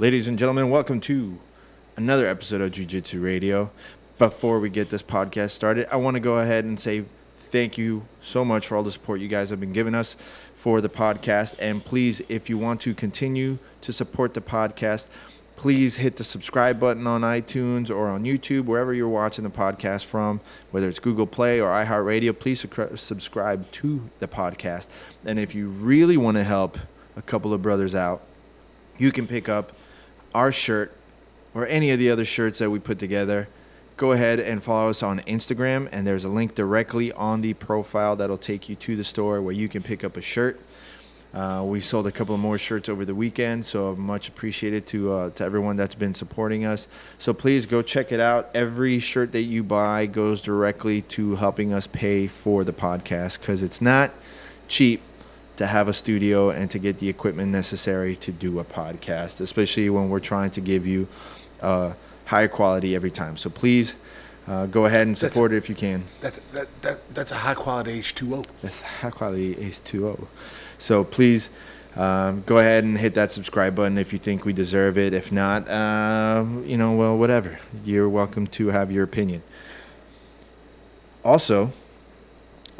Ladies and gentlemen, welcome to another episode of Jiu Jitsu Radio. Before we get this podcast started, I want to go ahead and say thank you so much for all the support you guys have been giving us for the podcast. And please, if you want to continue to support the podcast, please hit the subscribe button on iTunes or on YouTube, wherever you're watching the podcast from, whether it's Google Play or iHeartRadio. Please subscribe to the podcast. And if you really want to help a couple of brothers out, you can pick up our shirt or any of the other shirts that we put together. Go ahead and follow us on Instagram, and there's a link directly on the profile that'll take you to the store where you can pick up a shirt. Uh, we sold a couple more shirts over the weekend, so much appreciated to uh, to everyone that's been supporting us. So please go check it out. Every shirt that you buy goes directly to helping us pay for the podcast because it's not cheap to have a studio and to get the equipment necessary to do a podcast, especially when we're trying to give you uh, higher quality every time. So please. Uh, go ahead and support that's, it if you can. That's that, that that's a high quality H2O. That's high quality H2O. So please um, go ahead and hit that subscribe button if you think we deserve it. If not, uh, you know, well, whatever. You're welcome to have your opinion. Also,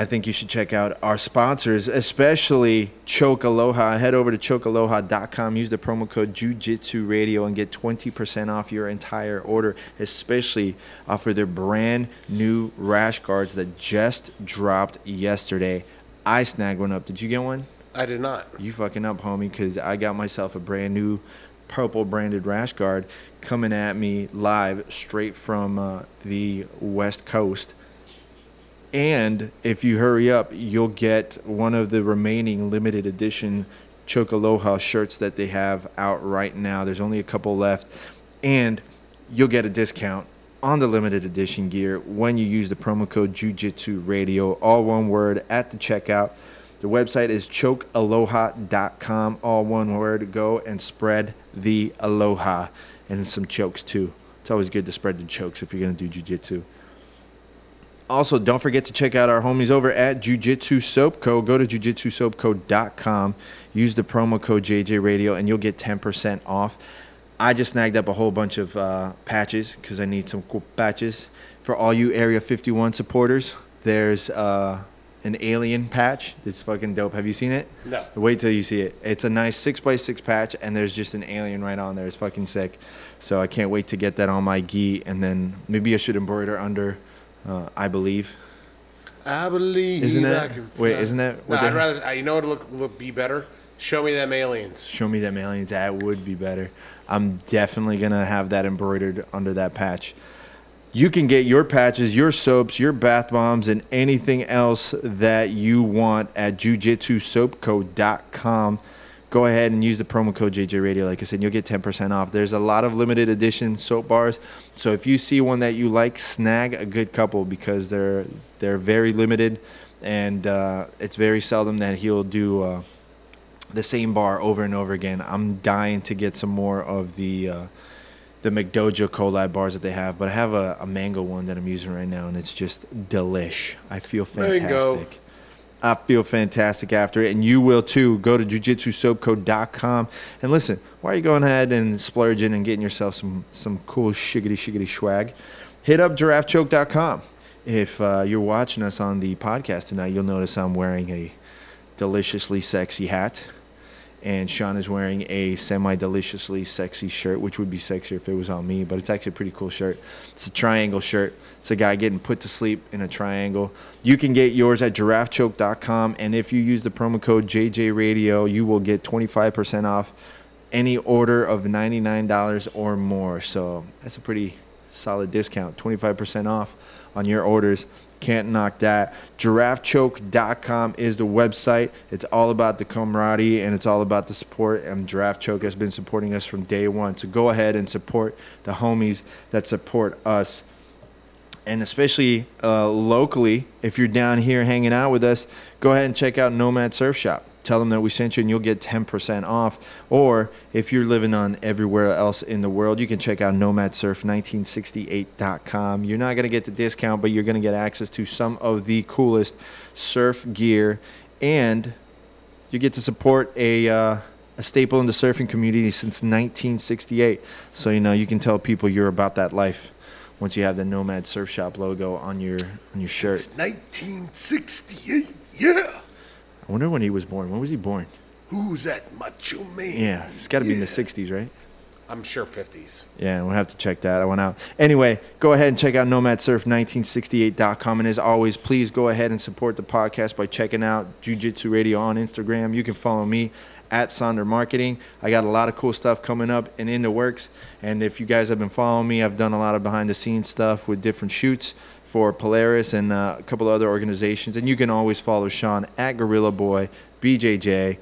I think you should check out our sponsors, especially Choke Aloha. Head over to chokealoha.com, use the promo code Jujitsu Radio, and get 20% off your entire order, especially off of their brand new rash guards that just dropped yesterday. I snagged one up. Did you get one? I did not. You fucking up, homie, because I got myself a brand new purple branded rash guard coming at me live straight from uh, the West Coast. And if you hurry up, you'll get one of the remaining limited edition Choke Aloha shirts that they have out right now. There's only a couple left. And you'll get a discount on the limited edition gear when you use the promo code Jujitsu Radio, all one word, at the checkout. The website is chokealoha.com, all one word. Go and spread the aloha and some chokes too. It's always good to spread the chokes if you're going to do jujitsu. Also, don't forget to check out our homies over at Jiu-Jitsu Soap Co. Go to jujitsusoapco.com, use the promo code JJ Radio, and you'll get 10% off. I just snagged up a whole bunch of uh, patches because I need some cool patches for all you Area 51 supporters. There's uh, an alien patch that's fucking dope. Have you seen it? No. Wait till you see it. It's a nice six by six patch, and there's just an alien right on there. It's fucking sick. So I can't wait to get that on my gi, and then maybe I should embroider under. Uh, I believe. I believe. Isn't that? can Wait, fly. isn't that? No, I'd rather. uh, You know what would look look be better? Show me them aliens. Show me them aliens. That would be better. I'm definitely gonna have that embroidered under that patch. You can get your patches, your soaps, your bath bombs, and anything else that you want at jujitsusoapco.com. Go ahead and use the promo code JJ Radio. Like I said, you'll get 10% off. There's a lot of limited edition soap bars. So if you see one that you like, snag a good couple because they're they're very limited, and uh, it's very seldom that he'll do. Uh, the same bar over and over again. I'm dying to get some more of the uh, the McDojo collab bars that they have, but I have a, a mango one that I'm using right now, and it's just delish. I feel fantastic. Mango. I feel fantastic after it, and you will too. Go to jujitsusoapco.com and listen. Why are you going ahead and splurging and getting yourself some some cool shiggity shiggity swag? Hit up giraffechoke.com. If uh, you're watching us on the podcast tonight, you'll notice I'm wearing a deliciously sexy hat and Sean is wearing a semi deliciously sexy shirt, which would be sexier if it was on me, but it's actually a pretty cool shirt. It's a triangle shirt. It's a guy getting put to sleep in a triangle. You can get yours at giraffechoke.com, and if you use the promo code JJ Radio, you will get 25% off any order of $99 or more. So that's a pretty solid discount 25% off on your orders. Can't knock that. GiraffeChoke.com is the website. It's all about the camaraderie and it's all about the support. And Giraffe Choke has been supporting us from day one. So go ahead and support the homies that support us. And especially uh, locally, if you're down here hanging out with us, go ahead and check out Nomad Surf Shop. Tell them that we sent you and you'll get 10% off. Or if you're living on everywhere else in the world, you can check out nomadsurf1968.com. You're not going to get the discount, but you're going to get access to some of the coolest surf gear. And you get to support a uh, a staple in the surfing community since 1968. So you know you can tell people you're about that life once you have the Nomad Surf Shop logo on your on your shirt. It's 1968. Yeah. I wonder when he was born. When was he born? Who's that macho man? Yeah, it's got to be in the 60s, right? I'm sure 50s. Yeah, we'll have to check that. I went out. Anyway, go ahead and check out nomadsurf1968.com. And as always, please go ahead and support the podcast by checking out Jiu Jitsu Radio on Instagram. You can follow me at Sonder Marketing. I got a lot of cool stuff coming up and in the works. And if you guys have been following me, I've done a lot of behind the scenes stuff with different shoots for Polaris and uh, a couple other organizations. And you can always follow Sean at Gorilla Boy, BJJ.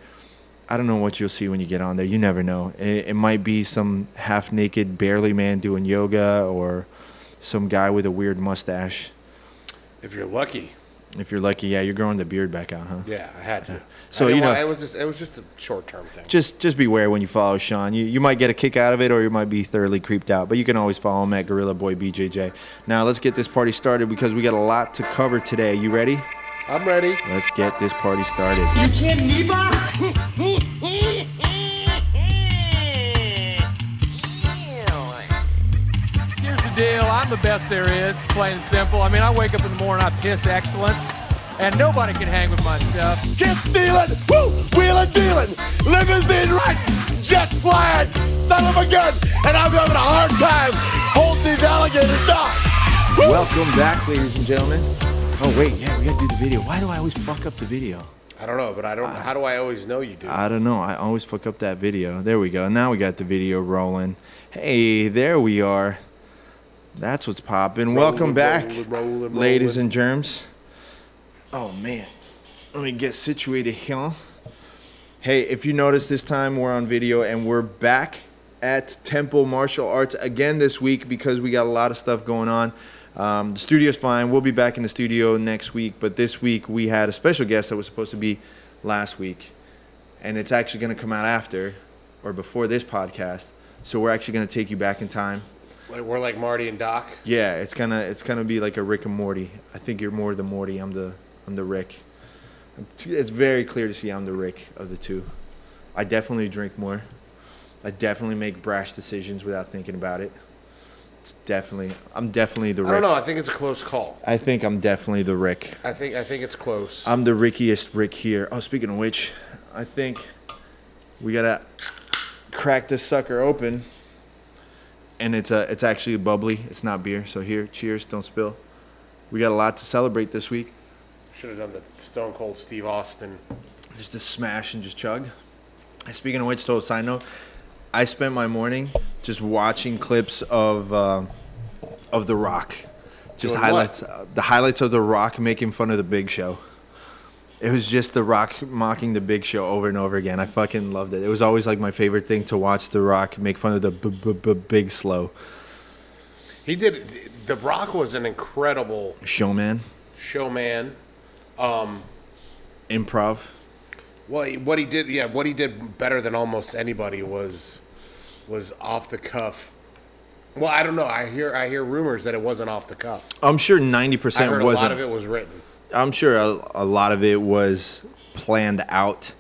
I don't know what you'll see when you get on there. You never know. It, it might be some half naked, barely man doing yoga or some guy with a weird mustache. If you're lucky. If you're lucky, yeah, you're growing the beard back out, huh? Yeah, I had to. So, I you know- want- it was just it was just a short term thing. Just just beware when you follow Sean. You, you might get a kick out of it or you might be thoroughly creeped out. But you can always follow him at Gorilla Boy BJJ. Now let's get this party started because we got a lot to cover today. You ready? I'm ready. Let's get this party started. Deal. I'm the best there is, plain and simple. I mean, I wake up in the morning, I piss excellence, and nobody can hang with my stuff. Get stealing, woo, wheeling, dealing, limousine right, jet flying, son of a gun, and I'm having a hard time holding these alligators down. Woo! Welcome back, ladies and gentlemen. Oh wait, yeah, we gotta do the video. Why do I always fuck up the video? I don't know, but I don't. how do I always know you do? I don't know. I always fuck up that video. There we go. Now we got the video rolling. Hey, there we are. That's what's popping. Welcome Rolling, back, rolling, rolling, ladies and germs. Oh man, let me get situated here. Hey, if you notice this time we're on video and we're back at Temple Martial Arts again this week because we got a lot of stuff going on. Um, the studio's fine. We'll be back in the studio next week, but this week we had a special guest that was supposed to be last week, and it's actually going to come out after or before this podcast. So we're actually going to take you back in time. Like, we're like Marty and Doc. Yeah, it's gonna it's gonna be like a Rick and Morty. I think you're more the Morty. I'm the I'm the Rick. It's very clear to see I'm the Rick of the two. I definitely drink more. I definitely make brash decisions without thinking about it. It's definitely I'm definitely the I Rick. don't know. I think it's a close call. I think I'm definitely the Rick. I think I think it's close. I'm the Rickiest Rick here. Oh, speaking of which, I think we gotta crack this sucker open. And it's a, it's actually bubbly. It's not beer. So here, cheers. Don't spill. We got a lot to celebrate this week. Should have done the Stone Cold Steve Austin. Just to smash and just chug. Speaking of which, total side note, I spent my morning just watching clips of uh, of The Rock, just Doing highlights, uh, the highlights of The Rock making fun of the Big Show. It was just The Rock mocking the Big Show over and over again. I fucking loved it. It was always like my favorite thing to watch The Rock make fun of the b- b- b- Big Slow He did. The Rock was an incredible showman, showman. Um, improv. Well, what he did, yeah, what he did better than almost anybody was was off the cuff. Well, I don't know. I hear I hear rumors that it wasn't off the cuff. I'm sure ninety percent wasn't. lot of it was written. I'm sure a, a lot of it was planned out,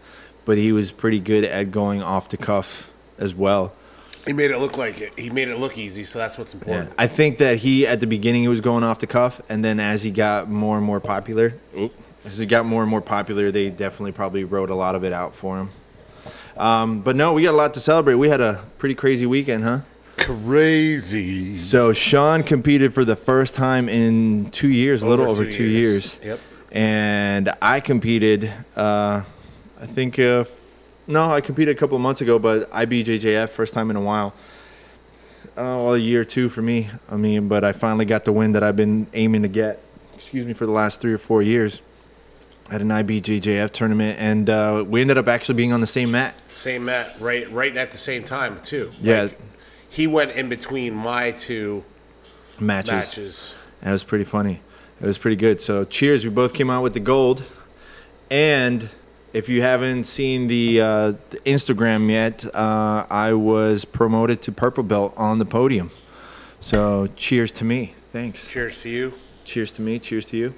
but he was pretty good at going off the cuff as well. He made it look like it. He made it look easy, so that's what's Yeah. important. I think that he at the beginning he was going off the cuff, and then as he got more and more popular, as he got more and more popular, they definitely probably wrote a lot of it out for him. Um, but no, we got a lot to celebrate. We had a pretty crazy weekend, huh? Crazy. So Sean competed for the first time in two years, a little over, two, years. Yep. And I competed. Uh, I think uh, no, I competed a couple of months ago, but IBJJF first time in a while. Uh, well, a year or two for me. I mean, but I finally got the win that I've been aiming to get. Excuse me for the last three or four years. At an IBJJF tournament, and uh, we ended up actually being on the same mat. Same mat, right? Right at the same time too. Yeah. Like, he went in between my two Matches. matches. That was pretty funny. It was pretty good. So cheers. We both came out with the gold. And if you haven't seen the, uh, the Instagram yet, uh, I was promoted to purple belt on the podium. So cheers to me. Thanks. Cheers to you. Cheers to me. Cheers to you.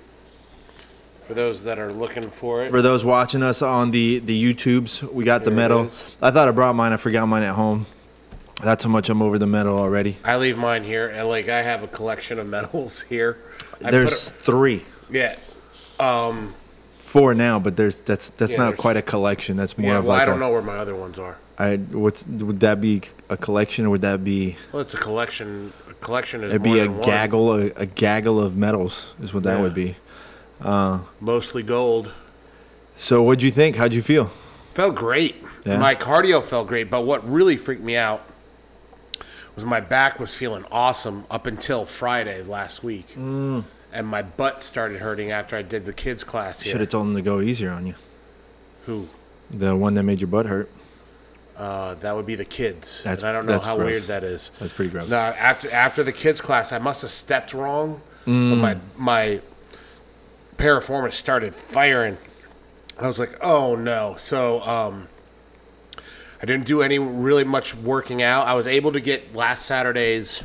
For those that are looking for it. For those watching us on the the YouTubes, we got the Here medal. I thought I brought mine. I forgot mine at home. That's how much I'm over the medal already. I leave mine here, and like I have a collection of medals here. I There's put three, yeah, um, four now, but there's that's that's Yeah, not there's- quite a collection. That's more yeah. of Well, like I don't a, know where my other ones are. I what's would that be a collection or would that be Well, it's a collection. A collection is it'd more be a than one. gaggle a, a gaggle of medals is what that Yeah. would be. Uh, mostly gold. So what'd you think? How'd you feel? Felt great. Yeah. My cardio felt great, but what really freaked me out was my back was feeling awesome up until Friday last week, Mm. and my butt started hurting after I did the kids class here. Should have told them to go easier on you. Who? The one that made your butt hurt. Uh, that would be the kids. That's- and I don't know how gross. weird that is. That's pretty gross. Now, after after the kids class, I must have stepped wrong, Mm. but my my piriformis started firing. I was like, oh no. So um, I didn't do any really much working out. I was able to get last Saturday's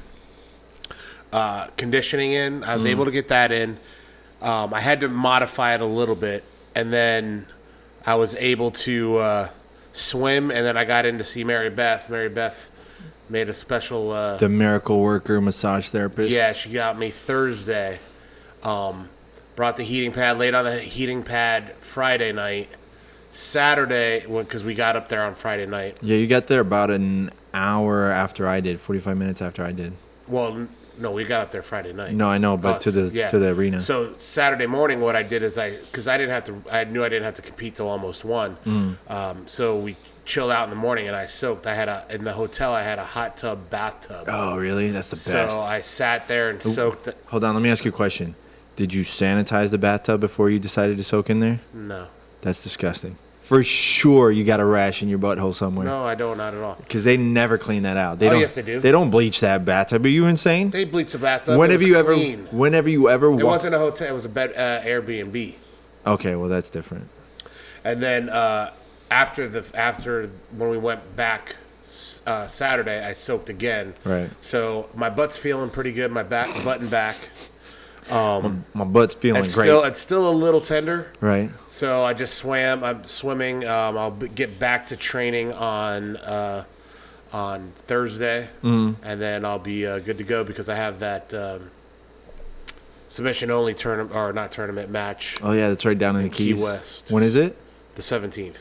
uh, conditioning in. I was able to get that in. Um, I had to modify it a little bit, and then I was able to uh, swim. And then I got in to see Mary Beth. Mary Beth made a special. Uh, The miracle worker massage therapist. yeah, she got me Thursday. Um, brought the heating pad, laid on the heating pad Friday night. Saturday, because we got up there on Friday night. Yeah, you got there about an hour after I did, 45 minutes after I did. Well, no, we got up there Friday night. No, I know, but to the yeah. to the arena. So Saturday morning, what I did is I, because I didn't have to, I knew I didn't have to compete till almost one. Mm. Um, so we chilled out in the morning, and I soaked. I had a in the hotel. I had a hot tub, bathtub. oh, really? That's the best. so I sat there and soaked. The, Hold on, let me ask you a question. Did you sanitize the bathtub before you decided to soak in there? no, That's disgusting. For sure, you got a rash in your butthole somewhere. no, I don't, not at all. Because they never clean that out. They Oh, don't, yes, they do. They don't bleach that bathtub. Are you insane? They bleach the bathtub. when it have was you ever? clean. Whenever you ever? It wa- wasn't a hotel. It was a bed uh, Airbnb. Okay, well that's different. And then uh, after the after when we went back uh, Saturday, I soaked again. Right. So my butt's feeling pretty good. My back button back. My butt's feeling It's great. still it's still a little tender. right. So I just swam. I'm swimming. Um, I'll b- get back to training on uh, on Thursday, Mm-hmm. and then I'll be uh, good to go because I have that um, submission only tournament or not tournament match Oh yeah, that's right down in the Key West. When is it? the 17th.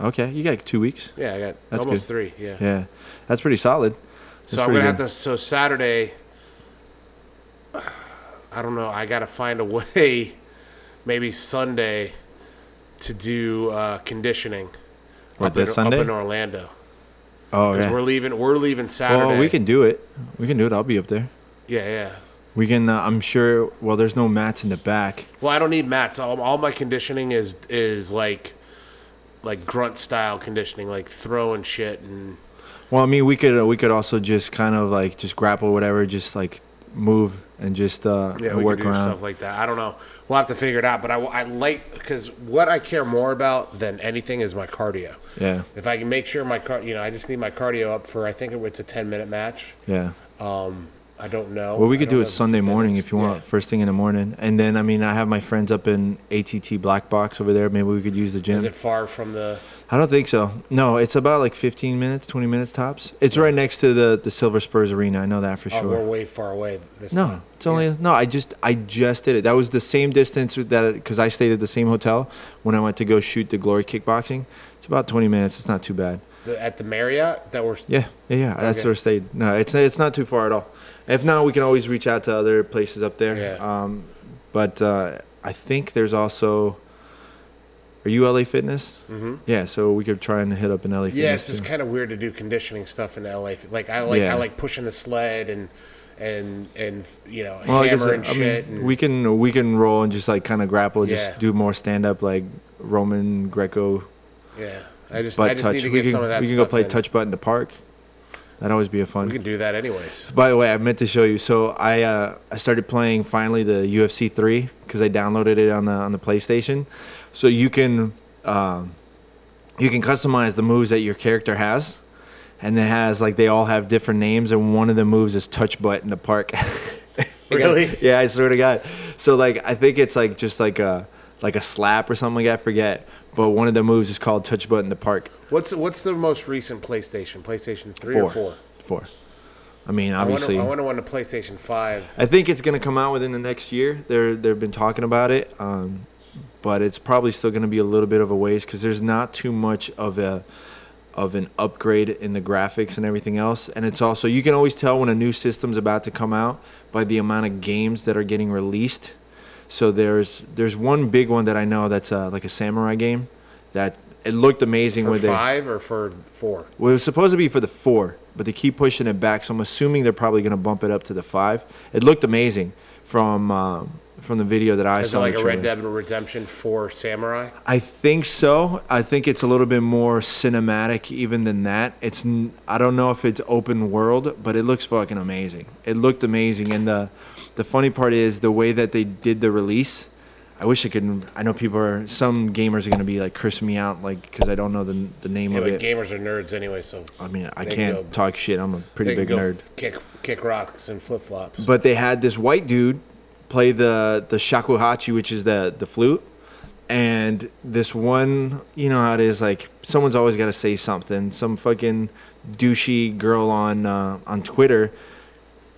Okay, you got two weeks. Yeah, I got That's almost good. three. Yeah. Yeah, that's pretty solid. That's So I'm gonna have to. So Saturday, I don't know. I gotta find a way, maybe Sunday, to do uh, conditioning. What, up this in, Sunday? Up in Orlando. Oh yeah. we're leaving. We're leaving Saturday. Well, we can do it. We can do it. I'll be up there. Yeah, yeah. We can. Uh, I'm sure. Well, there's no mats in the back. Well, I don't need mats. All, all my conditioning is is like, like grunt style conditioning, like throwing shit and Well, I mean, we could. Uh, we could also just kind of like just grapple, whatever. Just like move and just uh, Yeah, and we work can do around. stuff like that. I don't know. We'll have to figure it out. But I, I like because what I care more about than anything is my cardio. Yeah, If I can make sure my car, you know, I just need my cardio up for I think it's a ten minute match. yeah. Um, I don't know. Well, we could don't it Sunday morning if you want, Yeah. first thing in the morning. And then, I mean, I have my friends up in ATT Black Box over there. Maybe we could use the gym. Is it far from the? I don't think so. No, it's about like 15 minutes, 20 minutes tops. It's right next to the the Silver Spurs Arena. I know that for Oh, sure. we're way far away this No, time. it's only no. I just I just did it. That was the same distance that because I stayed at the same hotel when I went to go shoot the Glory kickboxing. It's about 20 minutes. It's not too bad. The, at the Marriott that we're. Yeah, yeah, yeah. That's Okay. where I stayed. No, it's it's not too far at all. If not, we can always reach out to other places up there. Yeah. Um, but uh, I think there's also. Are you LA Fitness? Mm-hmm. Yeah, so we could try and hit up an LA Fitness. Yeah, it's just kind of weird to do conditioning stuff in LA. Like I like Yeah. I like pushing the sled and and and you know Well, I hammering said, I shit. mean, and, we can we can roll and just like kind of grapple, just do more stand up like Roman Greco yeah, I just I just touch. need to we get can some of that. we can go play in. touch butt in the park. That'd always be a fun. We can do that anyways. By the way, I meant to show you. So I uh, I started playing finally the UFC three because I downloaded it on the on the PlayStation. So you can um, you can customize the moves that your character has, and it has like they all have different names, and one of the moves is touch butt in the park. Really? yeah, I swear to God. So like I think it's like just like a like a slap or something like that. I forget. But one of the moves is called touch button to park. What's what's the most recent PlayStation? PlayStation three or four? Four. I mean, I wonder, obviously. I wonder when the PlayStation five. I think it's gonna come out within the next year. They're they've been talking about it, um, but it's probably still gonna be a little bit of a waste because there's not too much of a of an upgrade in the graphics and everything else. And it's also you can always tell when a new system's about to come out by the amount of games that are getting released. So there's there's one big one that I know that's uh, like a samurai game that it looked amazing For when they five or for four? well, it was supposed to be for the four, but they keep pushing it back. So I'm assuming they're probably going to bump it up to the five. It looked amazing from um, from the video that I Is it saw. in like the a Red. Dead Redemption for Samurai? I think so. I think it's a little bit more cinematic even than that. It's I don't know if it's open world, but it looks fucking amazing. It looked amazing, and the the funny part is the way that they did the release. I wish I could. I know people are. Some gamers are gonna be like cursing me out, like because I don't know the the name Yeah, of but it. gamers are nerds anyway, so I mean, I can can't go- talk shit. I'm a pretty big nerd. f- kick kick rocks and flip flops. But they had this white dude play the the shakuhachi, which is the the flute, and this one, you know how it is. Like someone's always got to say something. Some fucking douchey girl on uh, on Twitter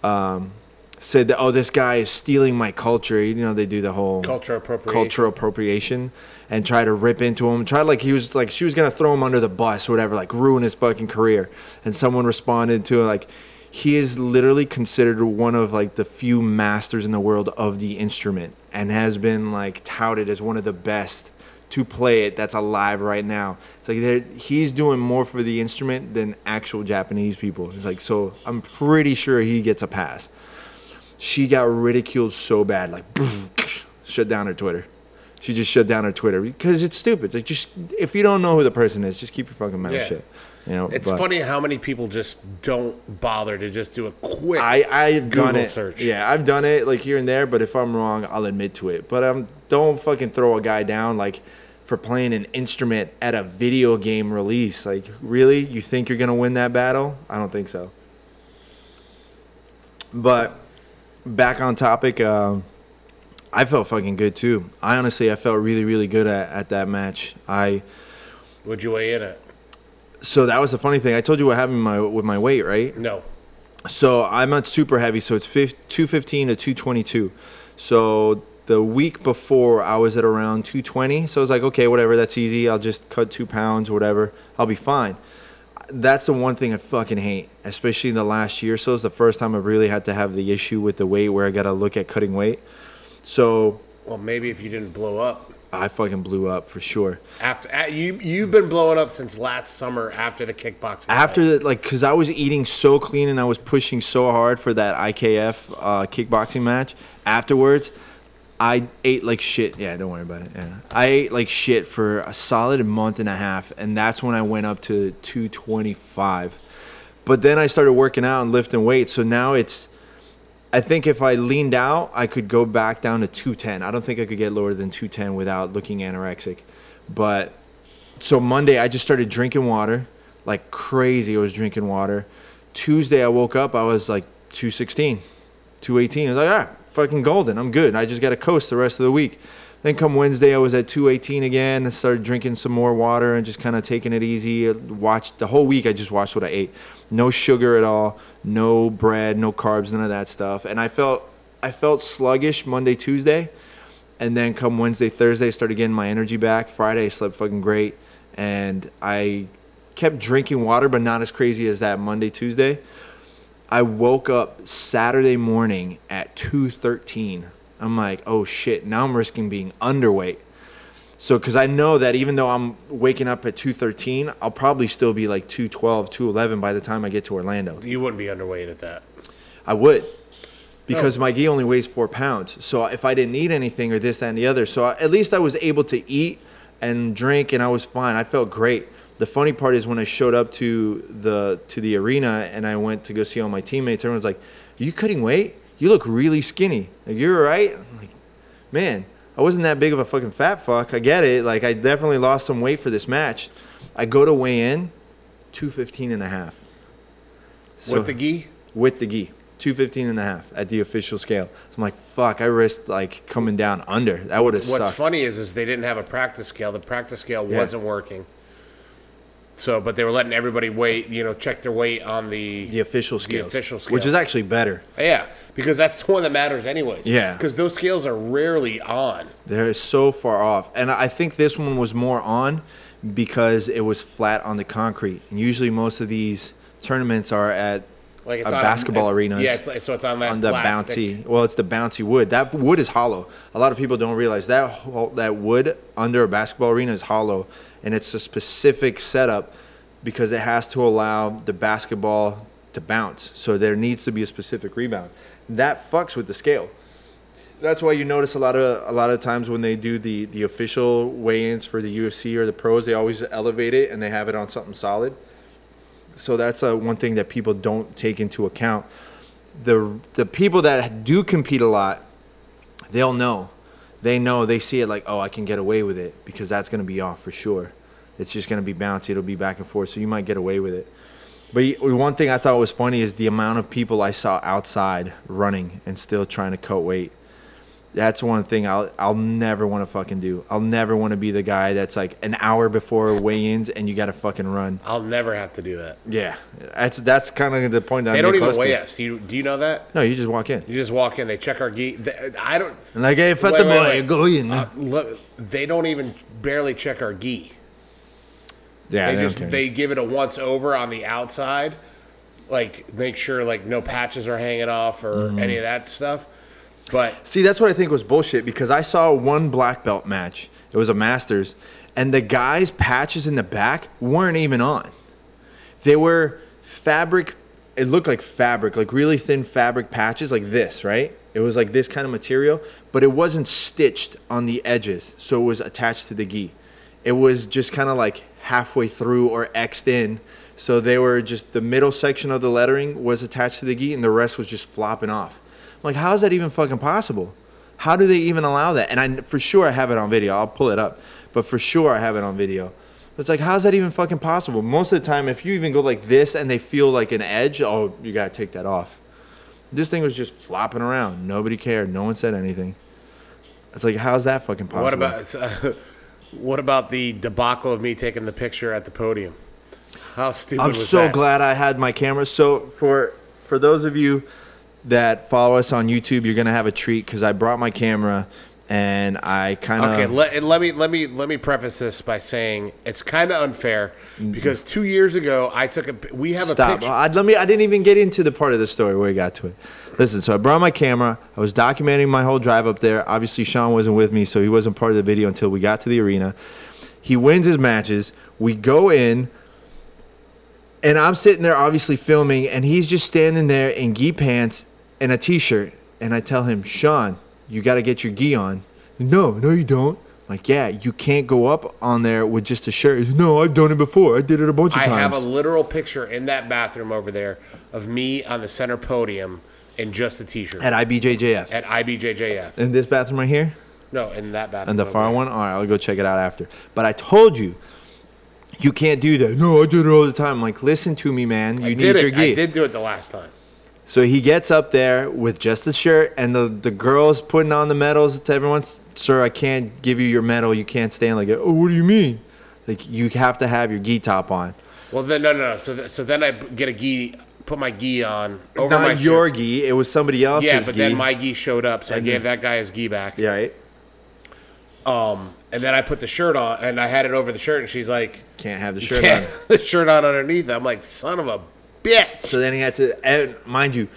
um, said that oh this guy is stealing my culture. You know they do the whole Culture appropriation. cultural appropriation and try to rip into him. Try like he was like she was gonna throw him under the bus or whatever, like ruin his fucking career. And someone responded to it like he is literally considered one of like the few masters in the world of the instrument and has been like touted as one of the best to play it that's alive right now. It's like he's doing more for the instrument than actual Japanese people. It's like so I'm pretty sure he gets a pass. She got ridiculed so bad, like shut down her Twitter. She just shut down her Twitter because it's stupid. Like just if you don't know who the person is, just keep your fucking mouth Yeah. shut. You know, It's but funny how many people just don't bother to just do a quick. I I've done Google it. search. Yeah, I've done it like here and there. But if I'm wrong, I'll admit to it. But um, don't fucking throw a guy down like for playing an instrument at a video game release. Like really, you think you're gonna win that battle? I don't think so. But back on topic. Um, I felt fucking good too. I honestly, I felt really, really good at, at that match. I Would you weigh in at? So that was the funny thing. I told you what happened with my with my weight, right? No. So I'm not super heavy, so it's fif- 215 to 222. So the week before, I was at around 220. So I was like, okay, whatever, that's easy. I'll just cut two pounds or whatever. I'll be fine. That's the one thing I fucking hate, especially in the last year. So it's the first time I've really had to have the issue with the weight where I got to look at cutting weight. So Well, maybe if you didn't blow up I fucking blew up for sure. after a- you you've been blowing up since last summer after the kickboxing. after fight. the like because i was eating so clean and i was pushing so hard for that ikf uh, kickboxing match afterwards i ate like shit yeah don't worry about it yeah i ate like shit for a solid month and a half and that's when i went up to 225 but then i started working out and lifting weights so now it's I think if I leaned out, I could go back down to 210. I don't think I could get lower than 210 without looking anorexic. But so Monday, I just started drinking water like crazy. I was drinking water. Tuesday, I woke up, I was like 216, 218. I was like, ah, fucking golden. I'm good. I just got to coast the rest of the week. Then come Wednesday, I was at 218 again. I started drinking some more water and just kind of taking it easy. Watched the whole week. I just watched what I ate. No sugar at all. No bread. No carbs. None of that stuff. And I felt I felt sluggish Monday, Tuesday, and then come Wednesday, Thursday, I started getting my energy back. Friday, I slept fucking great, and I kept drinking water, but not as crazy as that Monday, Tuesday. I woke up Saturday morning at 2:13. I'm like, "Oh shit, now I'm risking being underweight." So cuz I know that even though I'm waking up at 2:13, I'll probably still be like 212, 211 by the time I get to Orlando. you wouldn't be underweight at that. I would. Oh. Because my gi only weighs four pounds. So if I didn't eat anything or this, that, and the other. So at least I was able to eat and drink and I was fine. I felt great. The funny part is when I showed up to the to the arena and I went to go see all my teammates, everyone's like, Are you cutting weight? You look really skinny. Like you're right? I'm like, man, I wasn't that big of a fucking fat fuck. I get it. Like I definitely lost some weight for this match. I go to weigh in, 215 and a half. So- With the gi? with the gi. 215 and a half at the official scale. So I'm like, fuck, I risked like coming down under. That would have sucked. What's funny is, is they didn't have a practice scale. The practice scale Yeah. wasn't working. So, but they were letting everybody wait, you know, check their weight on the The official scale. official Which is actually better. yeah, because that's the one that matters anyways. Yeah. because those scales are rarely on. They're so far off. And I think this one was more on because it was flat on the concrete. And usually most of these tournaments are at Like it's a basketball it- arenas. Yeah, it's like, so it's on that on the plastic. bouncy. Well, it's the bouncy wood. That wood is hollow. A lot of people don't realize that that wood under a basketball arena is hollow, and it's a specific setup because it has to allow the basketball to bounce. So there needs to be a specific rebound. That fucks with the scale. That's why you notice a lot of a lot of times when they do the the official weigh-ins for the UFC or the pros, they always elevate it and they have it on something solid. So that's uh, one thing that people don't take into account. The the people that do compete a lot, they'll know. They know. They see it like, oh, I can get away with it because that's going to be off for sure. It's just going to be bouncy. It'll be back and forth, so you might get away with it. But one thing I thought was funny is the amount of people I saw outside running and still trying to cut weight. That's one thing I'll I'll never want to fucking do. I'll never want to be the guy that's like an hour before weigh-ins and you got to fucking run. I'll never have to do that. Yeah, that's that's kind of the point. That They I'm don't even close to. weigh us. You do you know that? No, you just walk in. You just walk in. They check our gi. they- I don't. And like, hey, fat the boy, wait. go in. Uh, look, they don't even barely check our gi. yeah, They don't just they give it a once over on the outside, like make sure like no patches are hanging off or Mm-hmm. any of that stuff. But See, that's what I think was bullshit because I saw one black belt match. It was a Masters, and the guys' patches in the back weren't even on. They were fabric. It looked like fabric, like really thin fabric patches, like this, right? It was like this kind of material, but it wasn't stitched on the edges, so it was attached to the gi. It was just kind of like halfway through or xed in, so they were just the middle section of the lettering was attached to the gi, and the rest was just flopping off. Like, how is that even fucking possible? How do they even allow that? And I for sure I have it on video. I'll pull it up, but for sure I have it on video. It's like, how's that even fucking possible? Most of the time, if you even go like this and they feel like an edge, oh, you gotta take that off. This thing was just flopping around. Nobody cared. No one said anything. It's like, how's that fucking possible? what about what about the debacle of me taking the picture at the podium? How stupid I'm so that? glad I had my camera. So for for those of you that follow us on YouTube, you're gonna have a treat because I brought my camera and I kind of Okay, let, let me let me let me preface this by saying it's kind of unfair mm-hmm. because two years ago I took a we have a Stop. picture. I, let me. I didn't even get into the part of the story where we got to it. Listen. So I brought my camera. I was documenting my whole drive up there. Obviously, Sean wasn't with me, so he wasn't part of the video until we got to the arena. He wins his matches. We go in, and I'm sitting there, obviously filming, and he's just standing there in gi pants and a t-shirt. And I tell him, Sean, you got to get your gi on. No, no, you don't. I'm like, yeah, you can't go up on there with just a shirt. He's, No, I've done it before. I did it a bunch of I times. I have a literal picture in that bathroom over there of me on the center podium in just a t-shirt at IBJJF. at IBJJF. In this bathroom right here? no, in that bathroom. And the far there. one? All right, I'll go check it out after. But I told you, you can't do that. No, I did it all the time. I'm like, listen to me, man. You I need did your it. gi. I did do it the last time. So he gets up there with just a shirt, and the, the girl's putting on the medals to everyone. Sir, I can't give you your medal. You can't stand like it. Oh, what do you mean? Like, you have to have your gi top on. Well, then no, no, no. So, th- so then I get a gi, put my gi on over Not my your shirt. gi. It was somebody else's Yeah, but gi. then my gi showed up, so I gave then- that guy his gi back. Yeah, right? Um, And then I put the shirt on, and I had it over the shirt, and she's like, Can't have the shirt "Yeah, on. the shirt on underneath." I'm like, "Son of a bitch!" So then he had to, and mind you,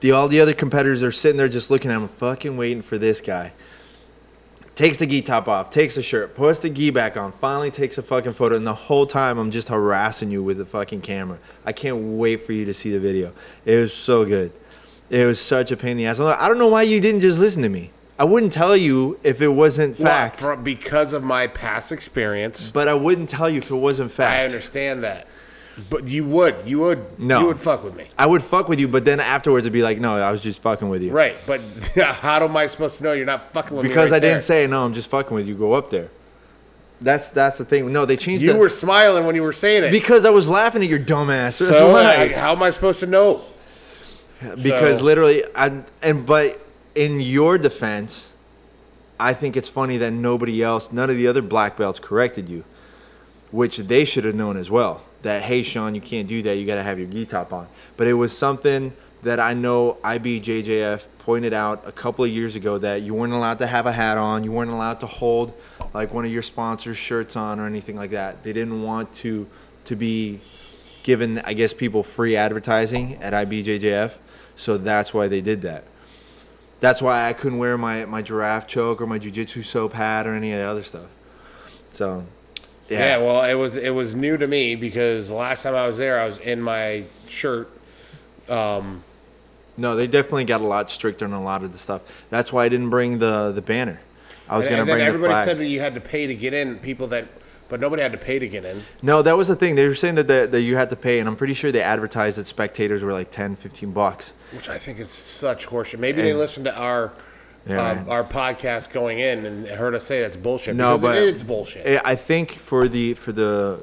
the all the other competitors are sitting there just looking at him, fucking waiting for this guy. Takes the gi top off, takes the shirt, puts the gi back on, finally takes a fucking photo, and the whole time I'm just harassing you with the fucking camera. I can't wait for you to see the video. It was so good. It was such a pain in the ass. I'm like, I don't know why you didn't just listen to me. I wouldn't tell you if it wasn't Well, fact, from, because of my past experience, but I wouldn't tell you if it wasn't fact. I understand that. But you would, you would, No. you would fuck with me, I would fuck with you, but then afterwards it'd be like, no, I was just fucking with you. right? But how am I supposed to know you're not fucking with me? Because right I didn't say no, I'm just fucking with you. Go up there. That's that's the thing. No, they changed. You the- were smiling when you were saying it. because I was laughing at your dumbass. So. I, how am I supposed to know? because So- literally, I and but in your defense, I think it's funny that nobody else, none of the other black belts corrected you, which they should have known as well. That hey, Sean, you can't do that. You got to have your gi top on. But it was something that I know IBJJF pointed out a couple of years ago that you weren't allowed to have a hat on. You weren't allowed to hold like one of your sponsors' shirts on or anything like that. They didn't want to to be given, I guess, people free advertising at IBJJF. So that's why they did that. That's why I couldn't wear my, my giraffe choke or my jujitsu soap hat or any of the other stuff. So, Yeah. yeah. well, it was it was new to me because the last time I was there, I was in my shirt. Um, no, they definitely got a lot stricter on a lot of the stuff. That's why I didn't bring the, the banner. I was going to bring the everybody said that you had to pay to get in. People that, but nobody had to pay to get in. no, that was the thing. They were saying that, that, that you had to pay, and I'm pretty sure they advertised that spectators were like 10, 15 bucks. which I think is such horseshit. Maybe they listened to our Yeah. um, our podcast going in and heard us say that's bullshit. No, because but it is bullshit. I- I think for the for the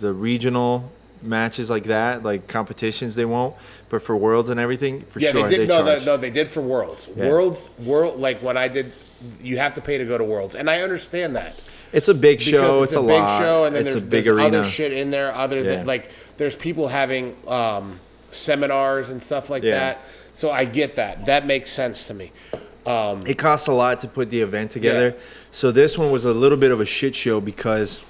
the regional matches like that, like competitions, they won't. But for worlds and everything, for yeah, sure they did. no, charge. they, no, they did for worlds. Yeah. Worlds, world, like when I did, you have to pay to go to worlds, and I understand that. It's a big show. it's, It's, a, a, big lot. show, and then it's there's, a big there's arena. other shit in there. Other Yeah. than like, there's people having um, seminars and stuff like Yeah. that. So I get that. That makes sense to me. It costs a lot to put the event together. Yeah. So this one was a little bit of a shit show because,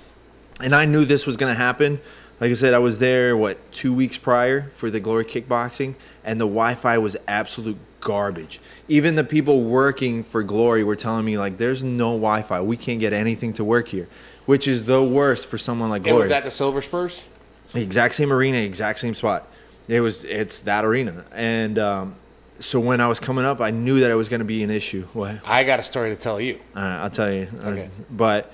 and I knew this was gonna happen. Like I said, I was there what two weeks prior for the Glory Kickboxing, and the Wi-Fi was absolute garbage. Even the people working for Glory were telling me like, "There's no Wi-Fi. We can't get anything to work here," which is the worst for someone like It Glory. was at the Silver Spurs. The exact same arena, exact same spot. It was it's that arena, and um, so when I was coming up, I knew that it was going to be an issue. What? I got a story to tell you. All right, I'll tell you. Uh, Okay. but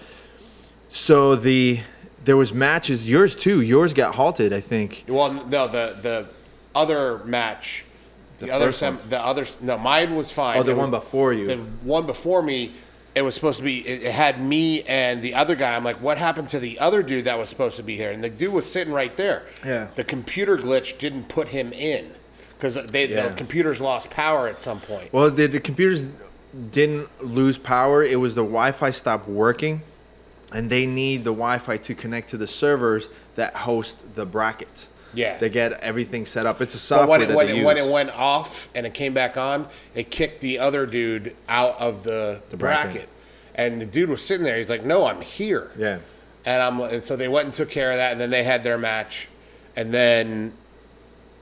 so the there was matches. Yours too. Yours got halted. I think. Well, no, the the other match, the, other first sem- one. the other no, mine was fine. Oh, the It one was- before you. The one before me, it was supposed to be. It, it had me and the other guy. I'm like, what happened to the other dude that was supposed to be here? And the dude was sitting right there. Yeah. The computer glitch didn't put him in because they Yeah. the computers lost power at some point. Well, the, the computers didn't lose power. It was the Wi-Fi stopped working, and they need the Wi-Fi to connect to the servers that host the brackets. Yeah. They get everything set up. It's a But software when it, that when, they it, use. when it went off and it came back on, it kicked the other dude out of the, the bracket. bracket. And the dude was sitting there. He's like, "No, I'm here." yeah. And I'm and so they went and took care of that, and then they had their match, and then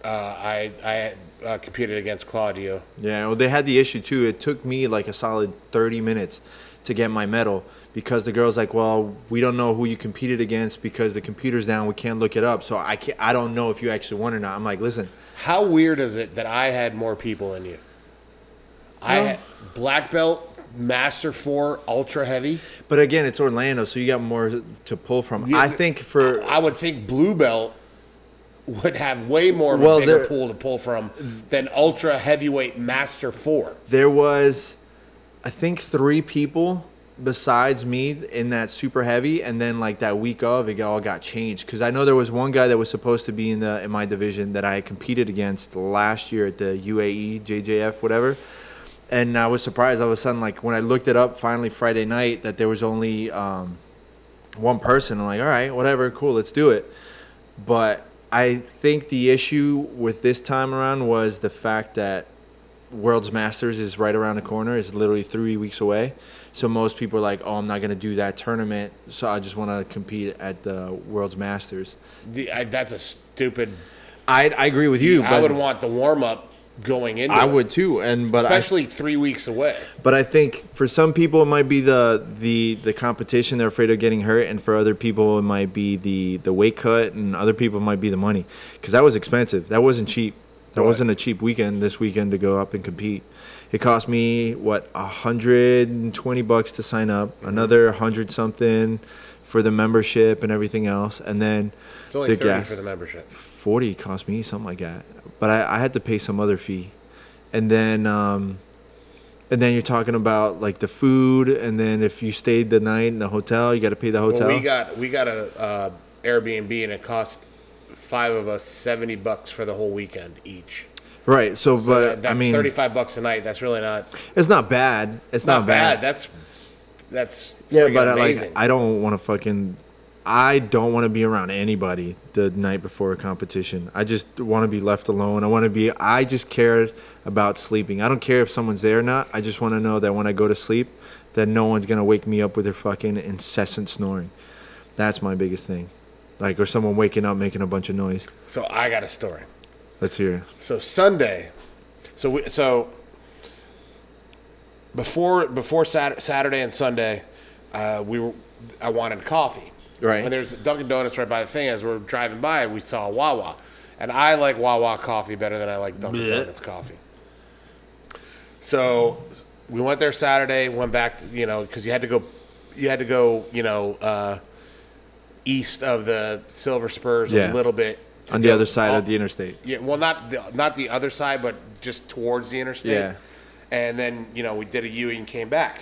uh, I I uh, competed against Claudio. Yeah, well, they had the issue too. It took me like a solid 30 minutes to get my medal because the girl's like, "Well, we don't know who you competed against because the computer's down. We can't look it up. So I can't. I don't know if you actually won or not." I'm like, "Listen, How weird is it that I had more people than you? I had black belt, master four, ultra heavy. but again, it's Orlando, so you got more to pull from. Yeah, I think for I would think blue belt would have way more of Well, a bigger there- pool to pull from than ultra heavyweight master four. there was, I think three people besides me in that super heavy, and then like that week of it all got changed because I know there was one guy that was supposed to be in the in my division that I had competed against last year at the UAE JJF whatever, and I was surprised all of a sudden like when I looked it up finally Friday night that there was only um, one person. I'm like, all right, whatever, cool, let's do it. But I think the issue with this time around was the fact that World's Masters is right around the corner. It's literally three weeks away. So most people are like, oh, I'm not going to do that tournament. So I just want to compete at the World's Masters. The, I, that's a stupid. I, I agree with you. I would want the warm up going into. I would too. And but I, especially three weeks away. But I think for some people it might be the the the competition they're afraid of getting hurt, and for other people it might be the the weight cut, and other people might be the money because that was expensive. That wasn't cheap. That Right. wasn't a cheap weekend this weekend to go up and compete. It cost me what a hundred and twenty bucks to sign up, Mm-hmm. another hundred something for the membership and everything else, and then It's only the thirty gas- for the membership. 40 cost me something like that but I, I had to pay some other fee and then um and then you're talking about like the food and then if you stayed the night in the hotel you got to pay the hotel Well, we got we got a uh, Airbnb and it cost five of us seventy bucks for the whole weekend each. Right. So, So but that- that's I mean, 35 bucks a night. That's really not it's not bad. It's not, not, bad. That's that's yeah, but I, like I don't want to fucking. I don't want to be around anybody the night before a competition. I just want to be left alone. I want to be. I just care about sleeping. I don't care if someone's there or not. I just want to know that when I go to sleep, that no one's gonna wake me up with their fucking incessant snoring. That's my biggest thing. Like, or someone waking up making a bunch of noise. so I got a story. Let's hear. it. So Sunday, so we, so before before Sat- Saturday and Sunday, uh, we were I wanted coffee. Right. And there's Dunkin' Donuts right by the thing. As we're driving by, we saw Wawa, and I like Wawa coffee better than I like Dunkin' Blech. Donuts coffee. So we went there Saturday. Went back, to, you know, because you had to go, you had to go, you know, uh, east of the Silver Spurs Yeah. a little bit On the other side all- of the interstate. yeah, well, not the not the other side, but just towards the interstate. Yeah. And then you know we did a U and came back.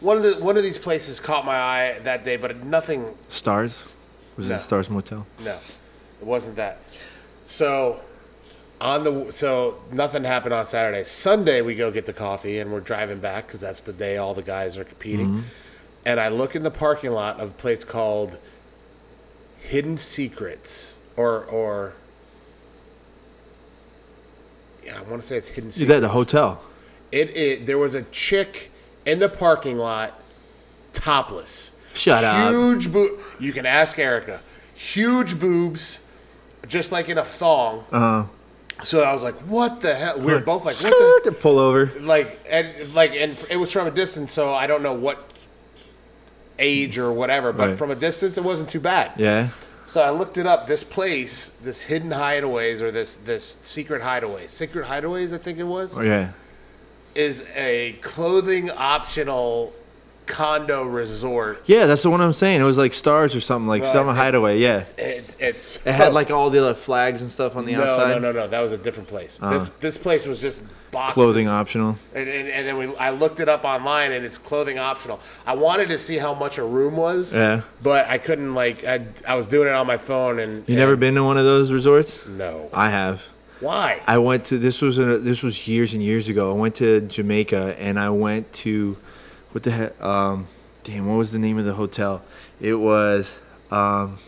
One of the one of these places caught my eye that day, but nothing. Stars. Was No. it Stars Motel? No, it wasn't that. So on the so nothing happened on Saturday. Sunday we go get the coffee and we're driving back because that's the day all the guys are competing. Mm-hmm. And I look in the parking lot of a place called Hidden Secrets or or yeah, I want to say it's Hidden Is Secrets. that the hotel? It, it there was a chick in the parking lot, topless. Shut up. Huge boob. You can ask Erica. Huge boobs, just like in a thong. Uh Uh-huh. So I was like, "What the hell?" We were both like, "What the?" to pull over. Like and like and it was from a distance, so I don't know what age or whatever, but Right. from a distance, it wasn't too bad. Yeah. So I looked it up. This place, this hidden hideaways or this this secret hideaways, secret hideaways, I think it was Oh yeah. Is a clothing optional condo resort. Yeah, that's the one I'm saying. It was like stars or something, like Well, some hideaway. Yeah. It's it's It had like all the other flags and stuff on the no outside. Uh-huh. no no no that was a different place. This this place was just boxes. Clothing optional. And, and, and then we I looked it up online and it's clothing optional. I wanted to see how much a room was. Yeah. But I couldn't like I, I was doing it on my phone and You never been to one of those resorts? no I have. Why I went to this was a, this was years and years ago. I went to Jamaica and I went to what the heck? Um, damn, what was the name of the hotel? It was um,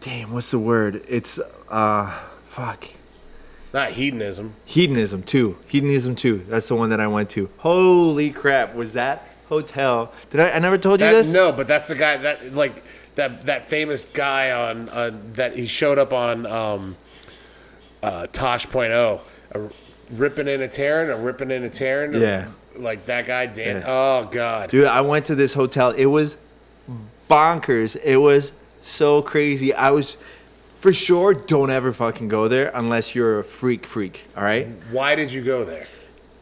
damn, what's the word? It's uh, fuck. not hedonism. Hedonism II. Hedonism II. That's the one that I went to. Holy crap! Was that hotel? Did I? I never told you That, this. no, but that's the guy that like that that famous guy on uh, that he showed up on um, uh, Tosh.0, a ripping in a tearing, a ripping in a tearing. Yeah. like that guy. Dan. Yeah. Oh God. Dude, I went to this hotel. It was bonkers. It was so crazy. I was for sure don't ever fucking go there unless you're a freak freak, all right? Why did you go there?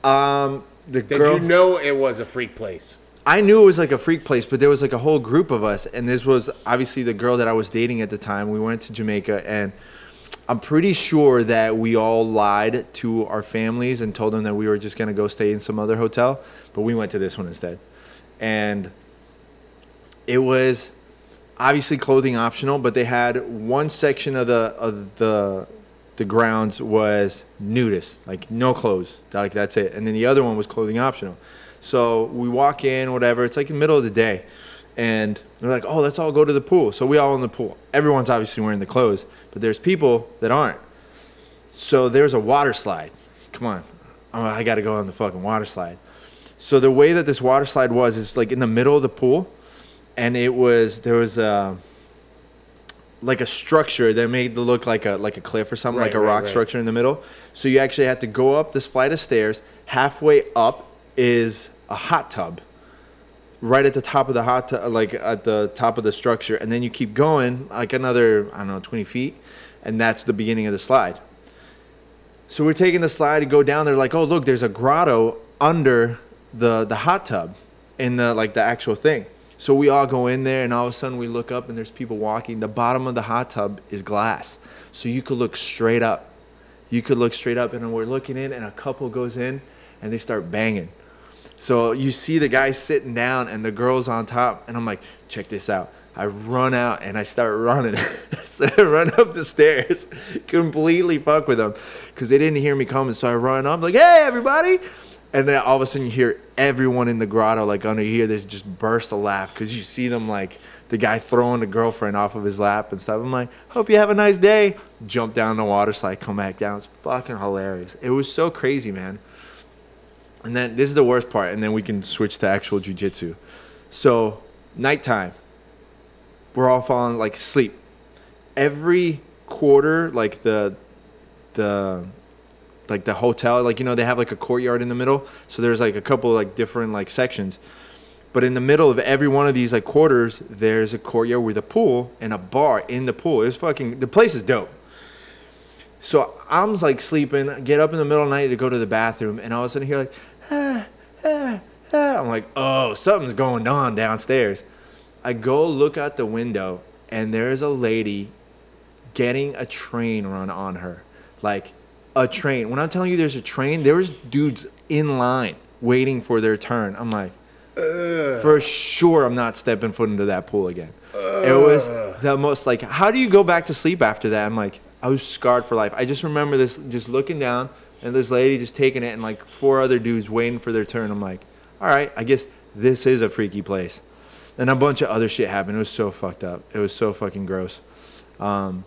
Um the Did girl you know it was a freak place? I knew it was like a freak place, but there was like a whole group of us, and this was obviously the girl that I was dating at the time. We went to Jamaica, and I'm pretty sure that we all lied to our families and told them that we were just gonna go stay in some other hotel, but we went to this one instead, and it was obviously clothing optional, but they had one section of the of the the grounds was nudist, like no clothes, like that's it, and then the other one was clothing optional. So we walk in, whatever. It's like the middle of the day, and they're like, "Oh, let's all go to the pool." So we all in the pool. Everyone's obviously wearing the clothes, but there's people that aren't. So there's a water slide. Come on, oh, I got to go on the fucking water slide. So the way that this water slide was is like in the middle of the pool, and it was there was a like a structure that made it look like a like a cliff or something, like a right, rock right. structure in the middle. So you actually had to go up this flight of stairs. Halfway up is a hot tub. Right at the top of the hot tub, like at the top of the structure, and then you keep going like another I don't know twenty feet, and that's the beginning of the slide. So we're taking the slide to go down there. Like, oh look, there's a grotto under the the hot tub, in the like the actual thing. So we all go in there, and all of a sudden we look up, and there's people walking. The bottom of the hot tub is glass, so you could look straight up. You could look straight up, and we're looking in, and a couple goes in, and they start banging. So you see the guy sitting down and the girl's on top, and I'm like, check this out. I run out and I start running. so I run up the stairs, completely fuck with them, because they didn't hear me coming. So I run up like, "Hey, everybody!" And then all of a sudden you hear everyone in the grotto like under here. There's just burst a laugh because you see them like the guy throwing the girlfriend off of his lap and stuff. I'm like, "Hope you have a nice day." Jump down the water slide, come back down. It's fucking hilarious. It was so crazy, man. And then this is the worst part, and then we can switch to actual jujitsu. So nighttime, we're all falling like asleep. Every quarter, like the the like the hotel, like you know, they have like a courtyard in the middle. So there's like a couple like different like sections. But in the middle of every one of these like quarters, there's a courtyard with a pool and a bar in the pool. It's fucking the place is dope. So I'm like sleeping, get up in the middle of the night to go to the bathroom, and all of a sudden hear like, ah, ah, ah. I'm like, oh, something's going on downstairs. I go look out the window, and there's a lady getting a train run on her. Like a train. When I'm telling you there's a train, there was dudes in line waiting for their turn. I'm like, for sure I'm not stepping foot into that pool again. It was the most like how do you go back to sleep after that? I'm like I was scarred for life. I just remember this just looking down and this lady just taking it and like four other dudes waiting for their turn. I'm like, all right, I guess this is a freaky place. And a bunch of other shit happened. It was so fucked up. It was so fucking gross. Um,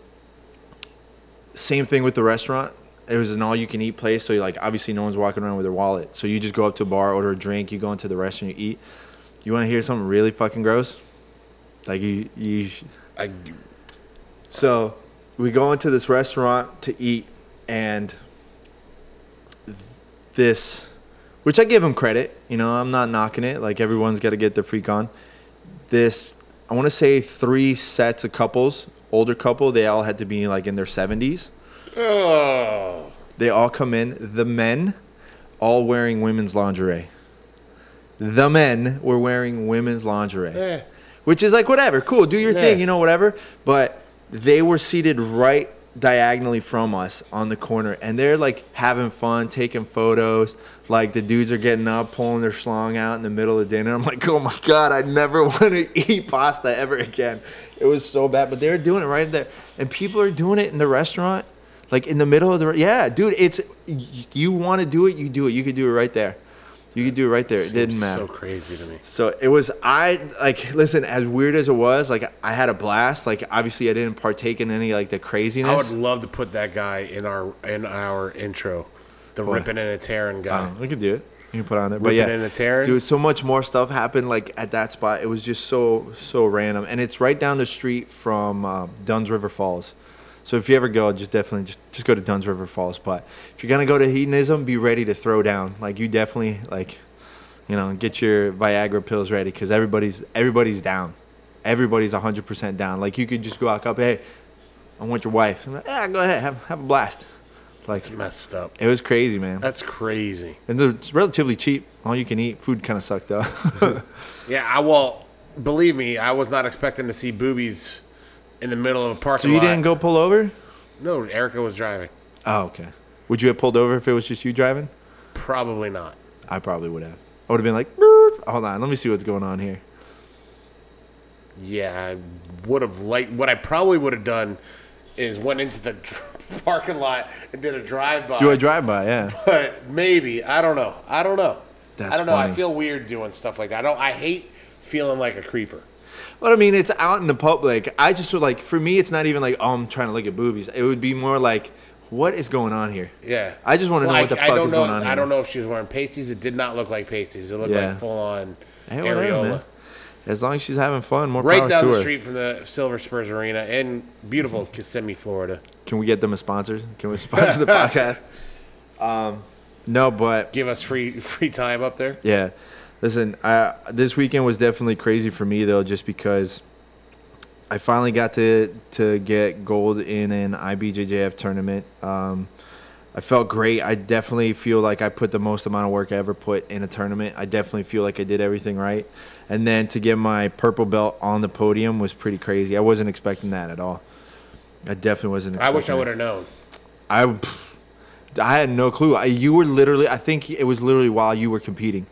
same thing with the restaurant. It was an all-you-can-eat place, so like obviously no one's walking around with their wallet. So you just go up to a bar, order a drink, you go into the restaurant, you eat. You want to hear something really fucking gross? Like you, you. I, So we go into this restaurant to eat, and this, which I give him credit. You know, I'm not knocking it. Like everyone's got to get their freak on. This, I want to say three sets of couples, older couple. They all had to be like in their 70s. oh, They all come in. The men, all wearing women's lingerie. The men were wearing women's lingerie, Eh. which is like whatever, cool, do your Yeah. thing, you know, whatever. But they were seated right diagonally from us on the corner, and they're like having fun, taking photos. Like the dudes are getting up, pulling their schlong out in the middle of dinner. I'm like, oh my god, I never want to eat pasta ever again. It was so bad, but they were doing it right there, and people are doing it in the restaurant like in the middle of the yeah dude it's you want to do it you do it you could do it right there you could do it right there. It didn't matter. So crazy to me. so it was i like listen as weird as it was like i had a blast. Like obviously i didn't partake in any like the craziness. I would love to put that guy in our in our intro, the ripping and a tearing guy. Um, we could do it. You can put on it but Ripping yeah. and a tearing? dude so much more stuff happened like at that spot. It was just so so random. And it's right down the street from uh, dunn's river falls so if you ever go just definitely just, just go to Dunn's river falls but if you're gonna go to hedonism be ready to throw down like you definitely like you know get your viagra pills ready because everybody's everybody's down everybody's 100% down like you could just go out up hey i want your wife I'm like, yeah go ahead have, have a blast like It's messed up. it was crazy man That's crazy. and it's relatively cheap. All you can eat. Food kind of sucked though. Yeah, I well, believe me, I was not expecting to see boobies in the middle of a parking lot. so you lot. didn't go pull over? No, Erica was driving. Oh, okay. Would you have pulled over if it was just you driving? Probably not. I probably would have. I would have been like, hold on, let me see what's going on here. Yeah, I would have liked. What I probably would have done is went into the parking lot and did a drive by. Do a drive by? Yeah. But maybe I don't know. I don't know. That's I don't know. I funny. feel weird doing stuff like that. I don't. I hate feeling like a creeper. But I mean, it's out in the public. I just would like, for me, it's not even like, oh, I'm trying to look at boobies. It would be more like, what is going on here? Yeah. I just wanna know Well, what the I, fuck I is know, going on here. I don't know if she was wearing pasties. It did not look like pasties. It looked Yeah. like full on Hey, areola. As long as she's having fun, more power. Right down to the her. street from the Silver Spurs Arena in beautiful Kissimmee, Florida. Can we get them a sponsor? Can we sponsor the podcast? Um, no, but Give us free free time up there. Yeah. Listen, I, this weekend was definitely crazy for me though, just because I finally got to to get gold in an IBJJF tournament. Um, I felt great. I definitely feel like I put the most amount of work I ever put in a tournament. I definitely feel like I did everything right. And then to get my purple belt on the podium was pretty crazy. I wasn't expecting that at all. I definitely wasn't. I wish I would have known. I, pff, I had no clue. I, you were literally, I think it was literally while you were competing.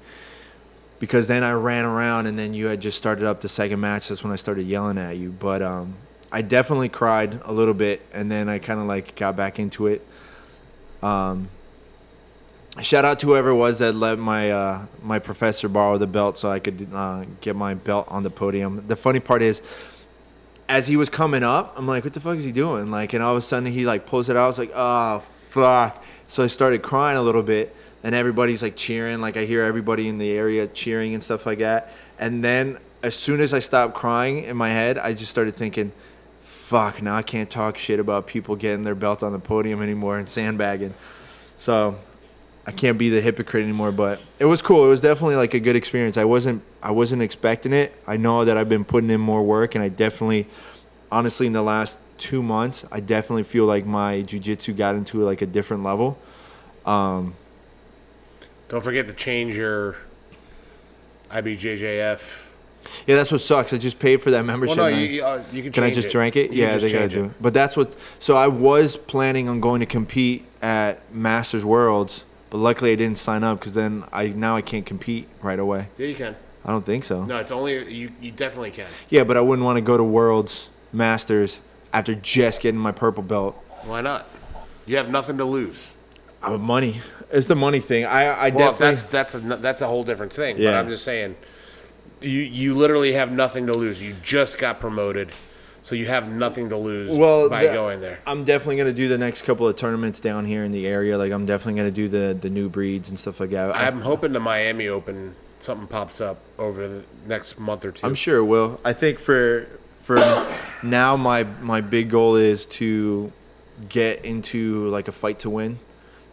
Because then I ran around and then you had just started up the second match. That's when I started yelling at you. But um, I definitely cried a little bit, and then I kind of like got back into it. Um, shout out to whoever it was that let my uh, my professor borrow the belt so I could uh, get my belt on the podium. The funny part is, as he was coming up, I'm like, "What the fuck is he doing?" Like, and all of a sudden he like pulls it out. I was like, "Oh fuck!" So I started crying a little bit, and everybody's like cheering. Like I hear everybody in the area cheering and stuff like that. And then as soon as I stopped crying in my head, I just started thinking, "Fuck!" Now I can't talk shit about people getting their belt on the podium anymore and sandbagging. So I can't be the hypocrite anymore, but it was cool. It was definitely like a good experience. I wasn't I wasn't expecting it. I know that I've been putting in more work and I definitely honestly in the last 2 months, I definitely feel like my jiu-jitsu got into like a different level. Um Don't forget to change your IBJJF. yeah, that's what sucks. I just paid for that Well, membership. no, you, uh, you can. Can I just it. drink it? You yeah, they gotta do it. But that's what. So I was planning on going to compete at Masters Worlds, but luckily I didn't sign up because then I now I can't compete right away. Yeah, you can. I don't think so. No, it's only you. You definitely can. Yeah, but I wouldn't want to go to Worlds, Masters after just getting my purple belt. Why not? You have nothing to lose. Uh, money. It's the money thing. I I Well, definitely. that's that's a that's a whole different thing. But I'm just saying, you you literally have nothing to lose. You just got promoted, so you have nothing to lose well, by the- going there. I'm definitely gonna do the next couple of tournaments down here in the area. Like I'm definitely gonna do the the new breeds and stuff like that. I'm hoping the Miami Open something pops up over the next month or two. I'm sure it will. I think for for now, my my big goal is to get into like a fight to win,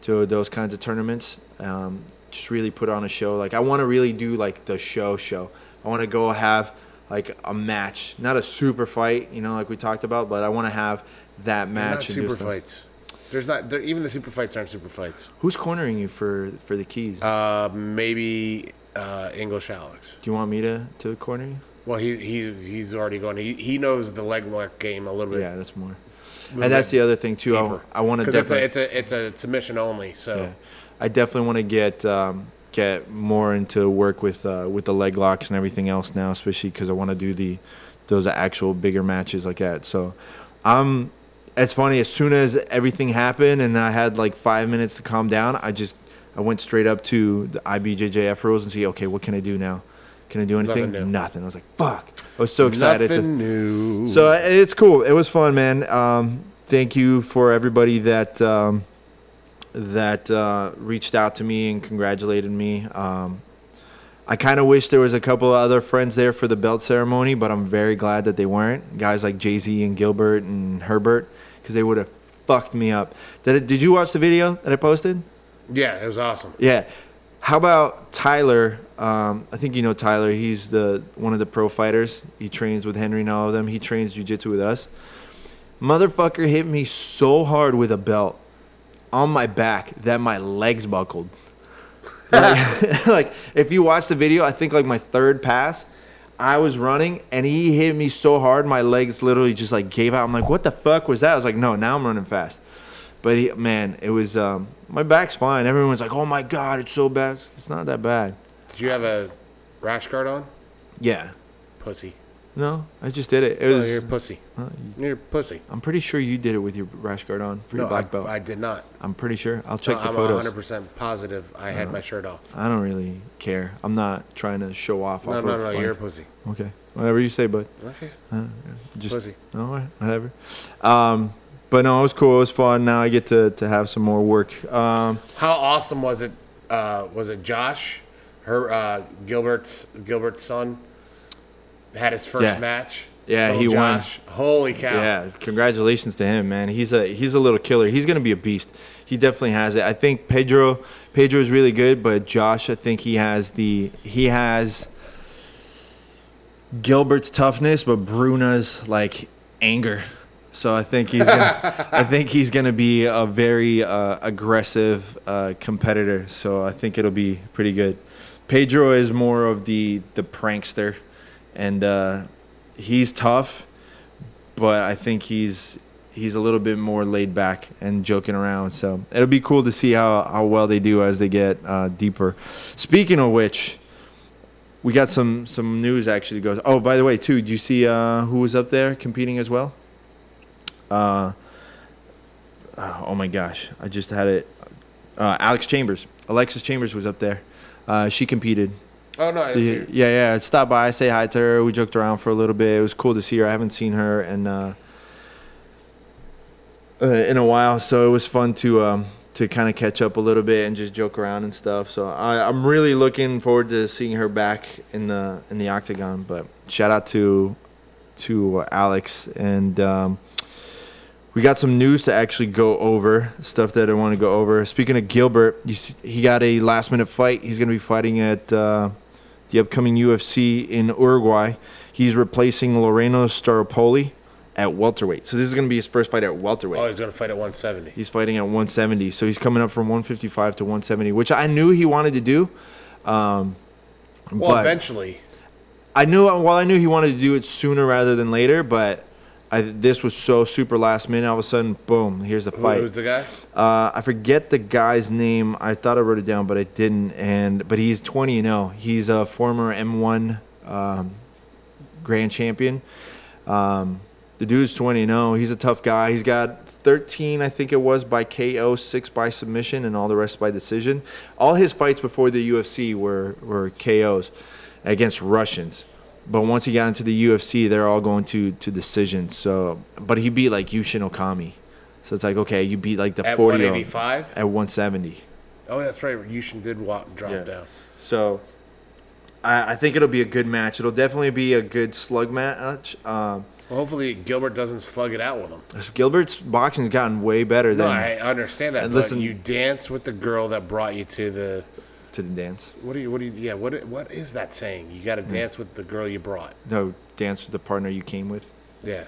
to those kinds of tournaments. Um, just really put on a show. Like I want to really do like the show show. I want to go have like a match, not a super fight, you know, like we talked about, but I want to have that They're match. not super fights. There's not. There, even the super fights aren't super fights. Who's cornering you for for the keys? Uh, maybe uh, English Alex. do you want me to to corner you? Well, he he he's already going. He he knows the leg lock game a little bit. Yeah, that's more. And that's the other thing too. I, deeper. I want to because it's a, definitely. it's a it's a submission only. So Yeah. I definitely want to get um, get more into work with uh, with the leg locks and everything else now, especially because I want to do the those actual bigger matches like that. So, um, it's funny. As soon as everything happened and I had like five minutes to calm down, I just I went straight up to the IBJJF rules and see, okay, what can I do now? Can I do anything? Nothing. Nothing. I was like, fuck. I was so excited. to, nothing new. so uh, it's cool. It was fun, man. Um, thank you for everybody that um, that uh, reached out to me and congratulated me. Um, I kind of wish there was a couple of other friends there for the belt ceremony, but I'm very glad that they weren't. Guys like Jay Z and Gilbert and Herbert, because they would have fucked me up. Did it, Did you watch the video that I posted? yeah, it was awesome. Yeah. How about Tyler? Um, I think you know Tyler. He's the one of the pro fighters. He trains with Henry and all of them. He trains jujitsu with us. Motherfucker hit me so hard with a belt on my back that my legs buckled. Like, like if you watch the video, I think like my third pass, I was running and he hit me so hard my legs literally just like gave out. I'm like, what the fuck was that? I was like, no, now I'm running fast. But he, man, it was um, my back's fine. Everyone's like, "Oh my god, it's so bad." It's not that bad. Did you have a rash guard on? Yeah. Pussy. No, I just did it. It Oh, was. you're a pussy. You're a pussy. I'm pretty sure you did it with your rash guard on for your black I, belt. I did not. I'm pretty sure. I'll check No, the I'm photos. 100% positive I had my shirt off. I don't really care. I'm not trying to show off. No, off no, no, like- you're a pussy. okay. Whatever you say, bud. Okay. Just Pussy. all right, whatever. Um, but no, it was cool. It was fun. Now I get to, to have some more work. Um, How awesome was it? Uh, was it Josh, her uh, Gilbert's Gilbert's son, had his first Yeah. match? Yeah, he won. Josh. Holy cow! Yeah, congratulations to him, man. He's a he's a little killer. He's gonna be a beast. He definitely has it. I think Pedro Pedro is really good, but Josh, I think he has the he has Gilbert's toughness, but Bruna's like anger. So I think he's gonna, I think he's gonna be a very uh, aggressive uh, competitor. So I think it'll be pretty good. Pedro is more of the the prankster, and uh, he's tough, but I think he's he's a little bit more laid back and joking around. So it'll be cool to see how, how well they do as they get uh, deeper. Speaking of which, we got some some news actually goes. Oh, by the way, too, did you see uh, who was up there competing as well? Uh, oh my gosh, I just had it. Uh, Alex Chambers, Alexis Chambers was up there. Uh, she competed. Oh no, I The- didn't see yeah, yeah. I'd stop by, say hi to her. We joked around for a little bit. It was cool to see her. I haven't seen her in uh, uh, in a while, so it was fun to um, to kind of catch up a little bit and just joke around and stuff. So I, I'm really looking forward to seeing her back in the in the octagon. But shout out to to Alex and. Um, we got some news to actually go over stuff that I want to go over. Speaking of Gilbert, you see, he got a last minute fight. He's going to be fighting at uh, the upcoming UFC in Uruguay. He's replacing Laureano Staropoli at welterweight. So this is going to be his first fight at welterweight. Oh, he's gonna fight at 170. He's fighting at 170. So he's coming up from 155 to 170, which I knew he wanted to do. Um, Well, eventually. I knew well I knew he wanted to do it sooner rather than later, but I, this was so super last minute. All of a sudden, boom! Here's the fight. who's the guy? Uh, I forget the guy's name. I thought I wrote it down, but I didn't. And but he's 20 and 0. He's a former M1 um, grand champion. Um, the dude's 20 and 0. He's a tough guy. He's got 13, I think it was, by KO, six by submission, and all the rest by decision. All his fights before the UFC were were KOs against Russians. But once he got into the UFC, they're all going to to decisions. So, but he beat like Yushin Okami. So it's like okay, you beat like the At 40 185? at 170. Oh, that's right. Yushin did walk, drop Yeah. down. So I, I think it'll be a good match. It'll definitely be a good slug match. Um, Well, hopefully Gilbert doesn't slug it out with him. Gilbert's boxing's gotten way better No, than I understand that. And listen- you dance with the girl that brought you to the. To the dance. What do you? What do you? Yeah. What? What is that saying? You got to dance with the girl you brought. No, dance with the partner you came with. Yeah.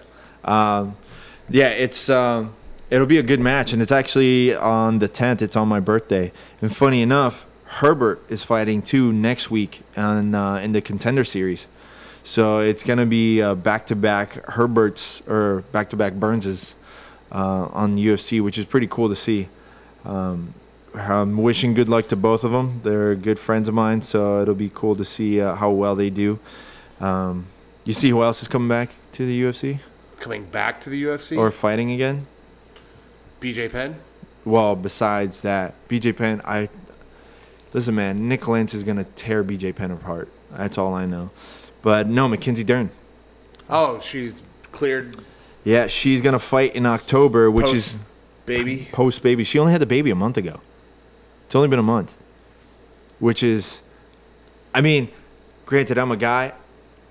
Yeah, it's um, it'll be a good match, and it's actually on the 10th. It's on my birthday, and funny enough, Herbert is fighting too next week on uh, in the contender series. So it's gonna be uh, back-to-back Herberts or back-to-back Burnses uh, on UFC, which is pretty cool to see. Um, I'm wishing good luck to both of them. They're good friends of mine, so it'll be cool to see uh, how well they do. Um, you see who else is coming back to the UFC Coming back to the UFC. or fighting again? BJ Penn. Well, besides that, BJ Penn, I listen, man. Nik Lentz is gonna tear BJ Penn apart. That's all I know. But no, Mackenzie Dern. Oh, she's cleared. Yeah, she's gonna fight in October, which post is baby. post baby. She only had the baby a month ago. It's only been a month. Which is, I mean, granted, I'm a guy.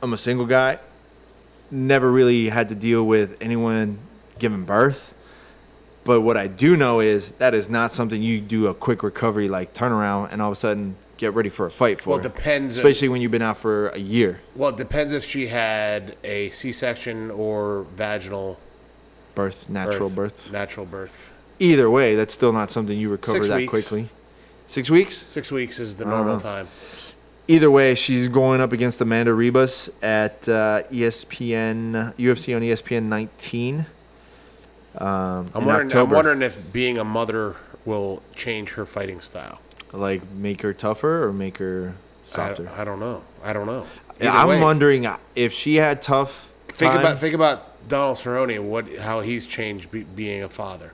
I'm a single guy. Never really had to deal with anyone giving birth. But what I do know is that is not something you do a quick recovery, like turnaround, and all of a sudden get ready for a fight for. Well, it depends- Especially when you've been out for a year. Well, it depends if she had a C-section or vaginal Birth, natural birth. Natural birth. Either way, that's still not something you recover Six that weeks. quickly. Six weeks? Six weeks is the normal Uh-huh. time. Either way, she's going up against Amanda Ribas at uh, ESPN UFC on ESPN 19. Um, I'm in wondering. I'm October. wondering if being a mother will change her fighting style. like make her tougher or make her I, softer. I don't know. I don't know. Either I'm way, wondering if she had tough. Think time- about think about Donald Cerrone. What how he's changed be, being a father.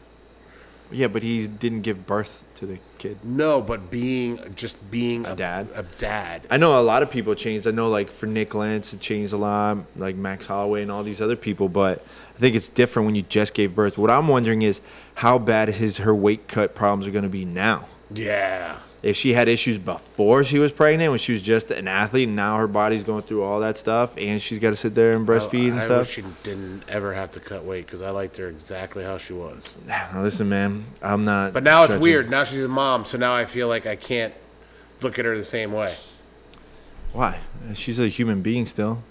Yeah, but he didn't give birth to the kid. No, but being just being a, dad? A dad. I know a lot of people changed. I know like for Nik Lentz, it changed a lot. Like Max Holloway and all these other people, but I think it's different when you just gave birth. What I'm wondering is how bad his her weight cut problems are going to be now. Yeah. If she had issues before she was pregnant, when she was just an athlete, and now her body's going through all that stuff, and she's got to sit there and breastfeed I, and I stuff. wish she didn't ever have to cut weight because I liked her exactly how she was. Now, Listen, man, I'm not. But now it's judging. weird. Now she's a mom, so now I feel like I can't look at her the same way. Why? She's a human being still.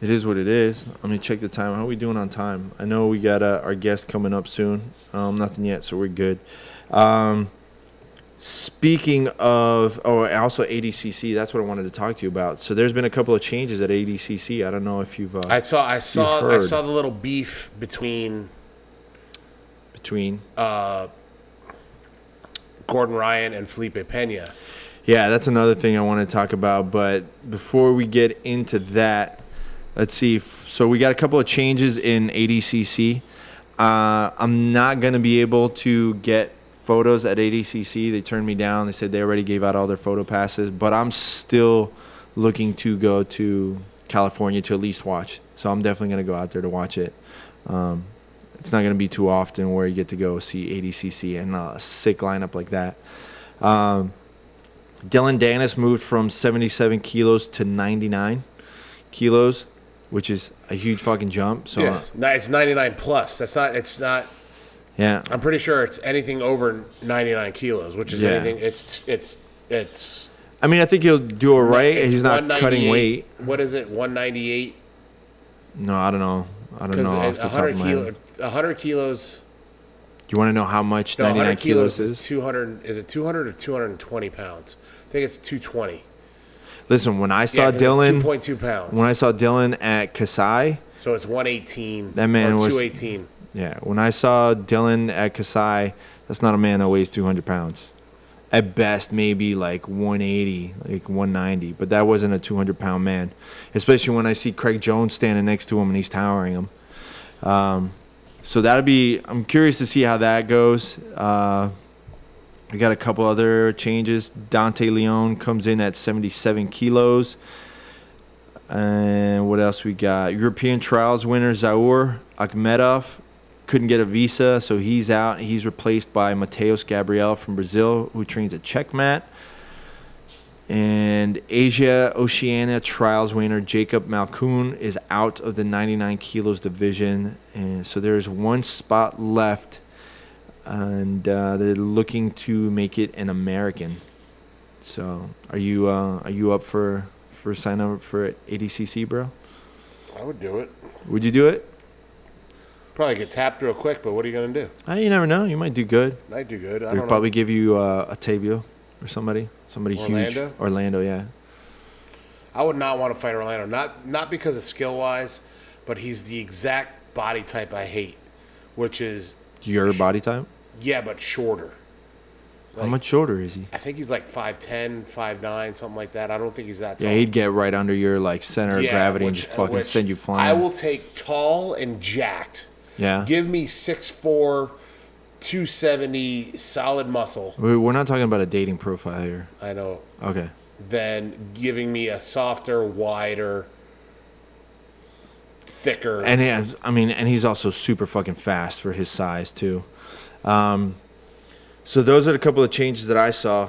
It is what it is. Let me check the time. How are we doing on time? I know we got uh, our guest coming up soon. Um, nothing yet, so we're good. Um, speaking of, oh, also ADCC. That's what I wanted to talk to you about. So there's been a couple of changes at ADCC. I don't know if you've uh, I saw I saw I saw the little beef between between. Uh, Gordon Ryan and Felipe Pena. Yeah, that's another thing I want to talk about. But before we get into that, let's see. So we got a couple of changes in ADCC. Uh, I'm not gonna be able to get photos at ADCC. They turned me down. They said they already gave out all their photo passes, but I'm still looking to go to California to at least watch. So I'm definitely gonna go out there to watch it. Um, it's not gonna be too often where you get to go see ADCC and a sick lineup like that. Um, Dillon Danis moved from 77 kilos to 99 kilos, which is a huge fucking jump. So Yeah, it's 99 plus. That's not. It's not. Yeah, I'm pretty sure it's anything over 99 kilos, which is Yeah. anything. It's it's it's. I mean, I think he'll do all right. He's not cutting weight. What is it? 198. No, I don't know. I don't know off the top 100 of my kilo, head. 100 kilos. You want to know how much No, 99 100 kilos kilos is is? 200. Is it 200 or 220 pounds? I think it's 220. Listen, when I saw Yeah, Dillon, 2.2 pounds. when I saw Dillon at Kasai, so it's 118. That man was- 218. Yeah, when I saw Dillon at Kasai, that's not a man that weighs 200 pounds. At best, maybe like 180, like 190, but that wasn't a 200 pound man. Especially when I see Craig Jones standing next to him and he's towering him. Um, so that'll be. I'm curious to see how that goes. Uh, we got a couple other changes. Dante Leon comes in at 77 kilos. And what else we got? European trials winner Zaur Akhmedov couldn't get a visa, so he's out. He's replaced by Mateus Gabriel from Brazil, who trains at Checkmat. And Asia Oceania trials winner Jacob Malkoun is out of the 99 kilos division, and so there's one spot left, and uh, they're looking to make it an American. So, are you uh, are you up for for sign up for ADCC, bro? I would do it. Would you do it? Probably get tapped real quick, but what are you gonna do? Uh, you never know. You might do good. I do good. I They'll don't probably give you uh, Otavio or somebody, somebody huge. Orlando? Orlando, yeah. I would not want to fight Orlando. Not not because of skill wise, but he's the exact body type I hate, which is Your body type. yeah, but shorter. How much shorter is he? I think he's like 5'10", 5'9", something like that. I don't think he's that tall. Yeah, he'd get right under your like center of Yeah, gravity and which- just fucking which send you flying. I will take tall and jacked. Yeah. Give me 6'4", 270 solid muscle. We- We're not talking about a dating profile here. I know. Okay. Than giving me a softer, wider, thicker. And he has, I mean, and he's also super fucking fast for his size too. Um, so those are a couple of changes that I saw.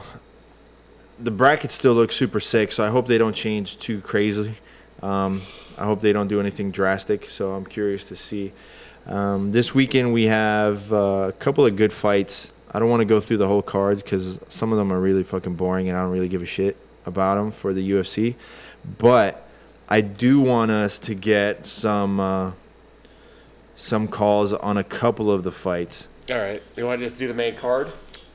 The brackets still look super sick, so I hope they don't change too crazy. Um, I hope they don't do anything drastic. So I'm curious to see. Um, this weekend we have uh, a couple of good fights. I don't want to go through the whole cards because some of them are really fucking boring, and I don't really give a shit about them for the UFC. But I do want us to get some uh, some calls on a couple of the fights. All right. You want to just do the main card?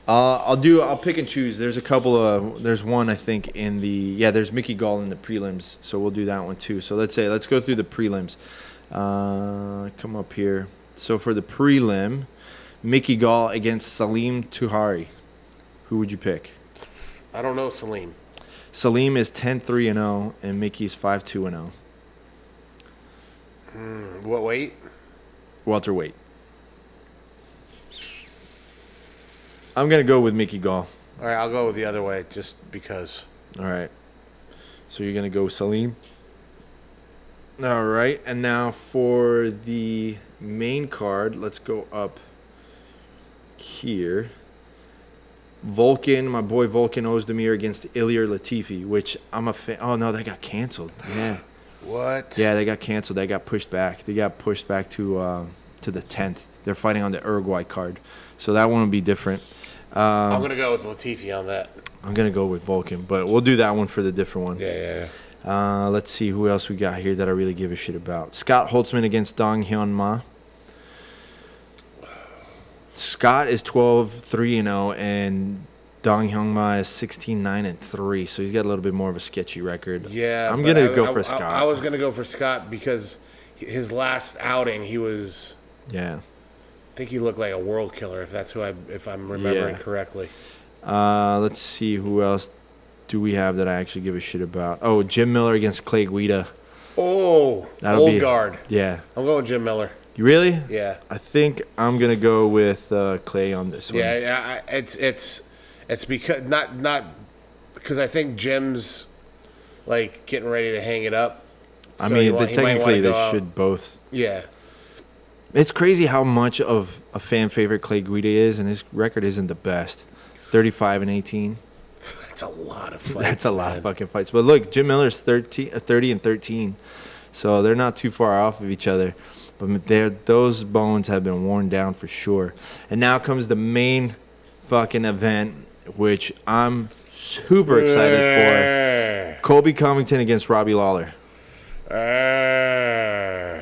Uh, I'll do. I'll pick and choose. There's a couple of. There's one I think in the. Yeah, there's Mickey Gall in the prelims, so we'll do that one too. So let's say let's go through the prelims. Uh, come up here. So for the prelim, Mickey Gall against Salim Touahri. Who would you pick? I don't know, Salim. Salim is 10-3 and 0, and Mickey's 5-2 and 0. What weight? Welterweight. I'm gonna go with Mickey Gall. All right, I'll go with the other way just because. All right. So you're going to go Salim. All right. And now for the main card, let's go up here. Volkan, my boy Volkan Oezdemir against Ilir Latifi, which I'm a fan. Oh, no, they got canceled. Yeah. What? Yeah, they got canceled. They got pushed back. They got pushed back to uh, to the 10th. They're fighting on the Uruguay card. So that one will be different. Um, I'm gonna go with Latifi on that. I'm going to go with Volkan, but we'll do that one for the different one. Yeah, yeah, yeah. Uh, let's see who else we got here that I really give a shit about. Scott Holtzman against Dong Hyun Ma. Scott is 12 3 and 0 and Dong Hyun Ma is 16 9 and 3, so he's got a little bit more of a sketchy record. Yeah, I'm going to go I- for I- Scott. I, was gonna go for Scott because his last outing, he was. yeah. I think he looked like a world killer. If that's who I, if I'm remembering Yeah. correctly. Uh, let's see who else do we have that I actually give a shit about. Oh, Jim Miller against Clay Guida. Oh, That'll old be guard. Yeah. I'm going Jim Miller. You really? Yeah. I think I'm gonna go with uh, Clay on this one. Yeah, yeah, I- it's it's it's because not not because I think Jim's like getting ready to hang it up. I mean, he they, wa- he might wanna technically they go out. should both. Yeah, It's crazy how much of a fan favorite Clay Guida is, and his record isn't the best. 35 and 18. That's a lot of fights. That's a lot man. of fucking fights. But look, Jim Miller's 13, uh, 30 and 13. So they're not too far off of each other. But those bones have been worn down for sure. And now comes the main fucking event, which I'm super excited for. Colby Covington against Robbie Lawler. Uh,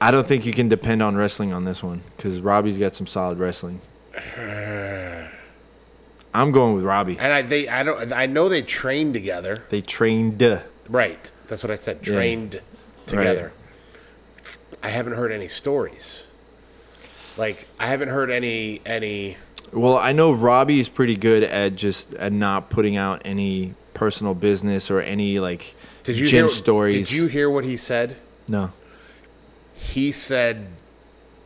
I don't think you can depend on wrestling on this one because Robbie's got some solid wrestling. I'm going with Robbie. and I they I don't I know they trained together. They trained. Right, that's what I said. Trained together. I haven't heard any stories. Like I haven't heard any any. Well, I know Robbie is pretty good at just at not putting out any personal business or any like Did you gym hear stories. Did you hear what he said? No. he said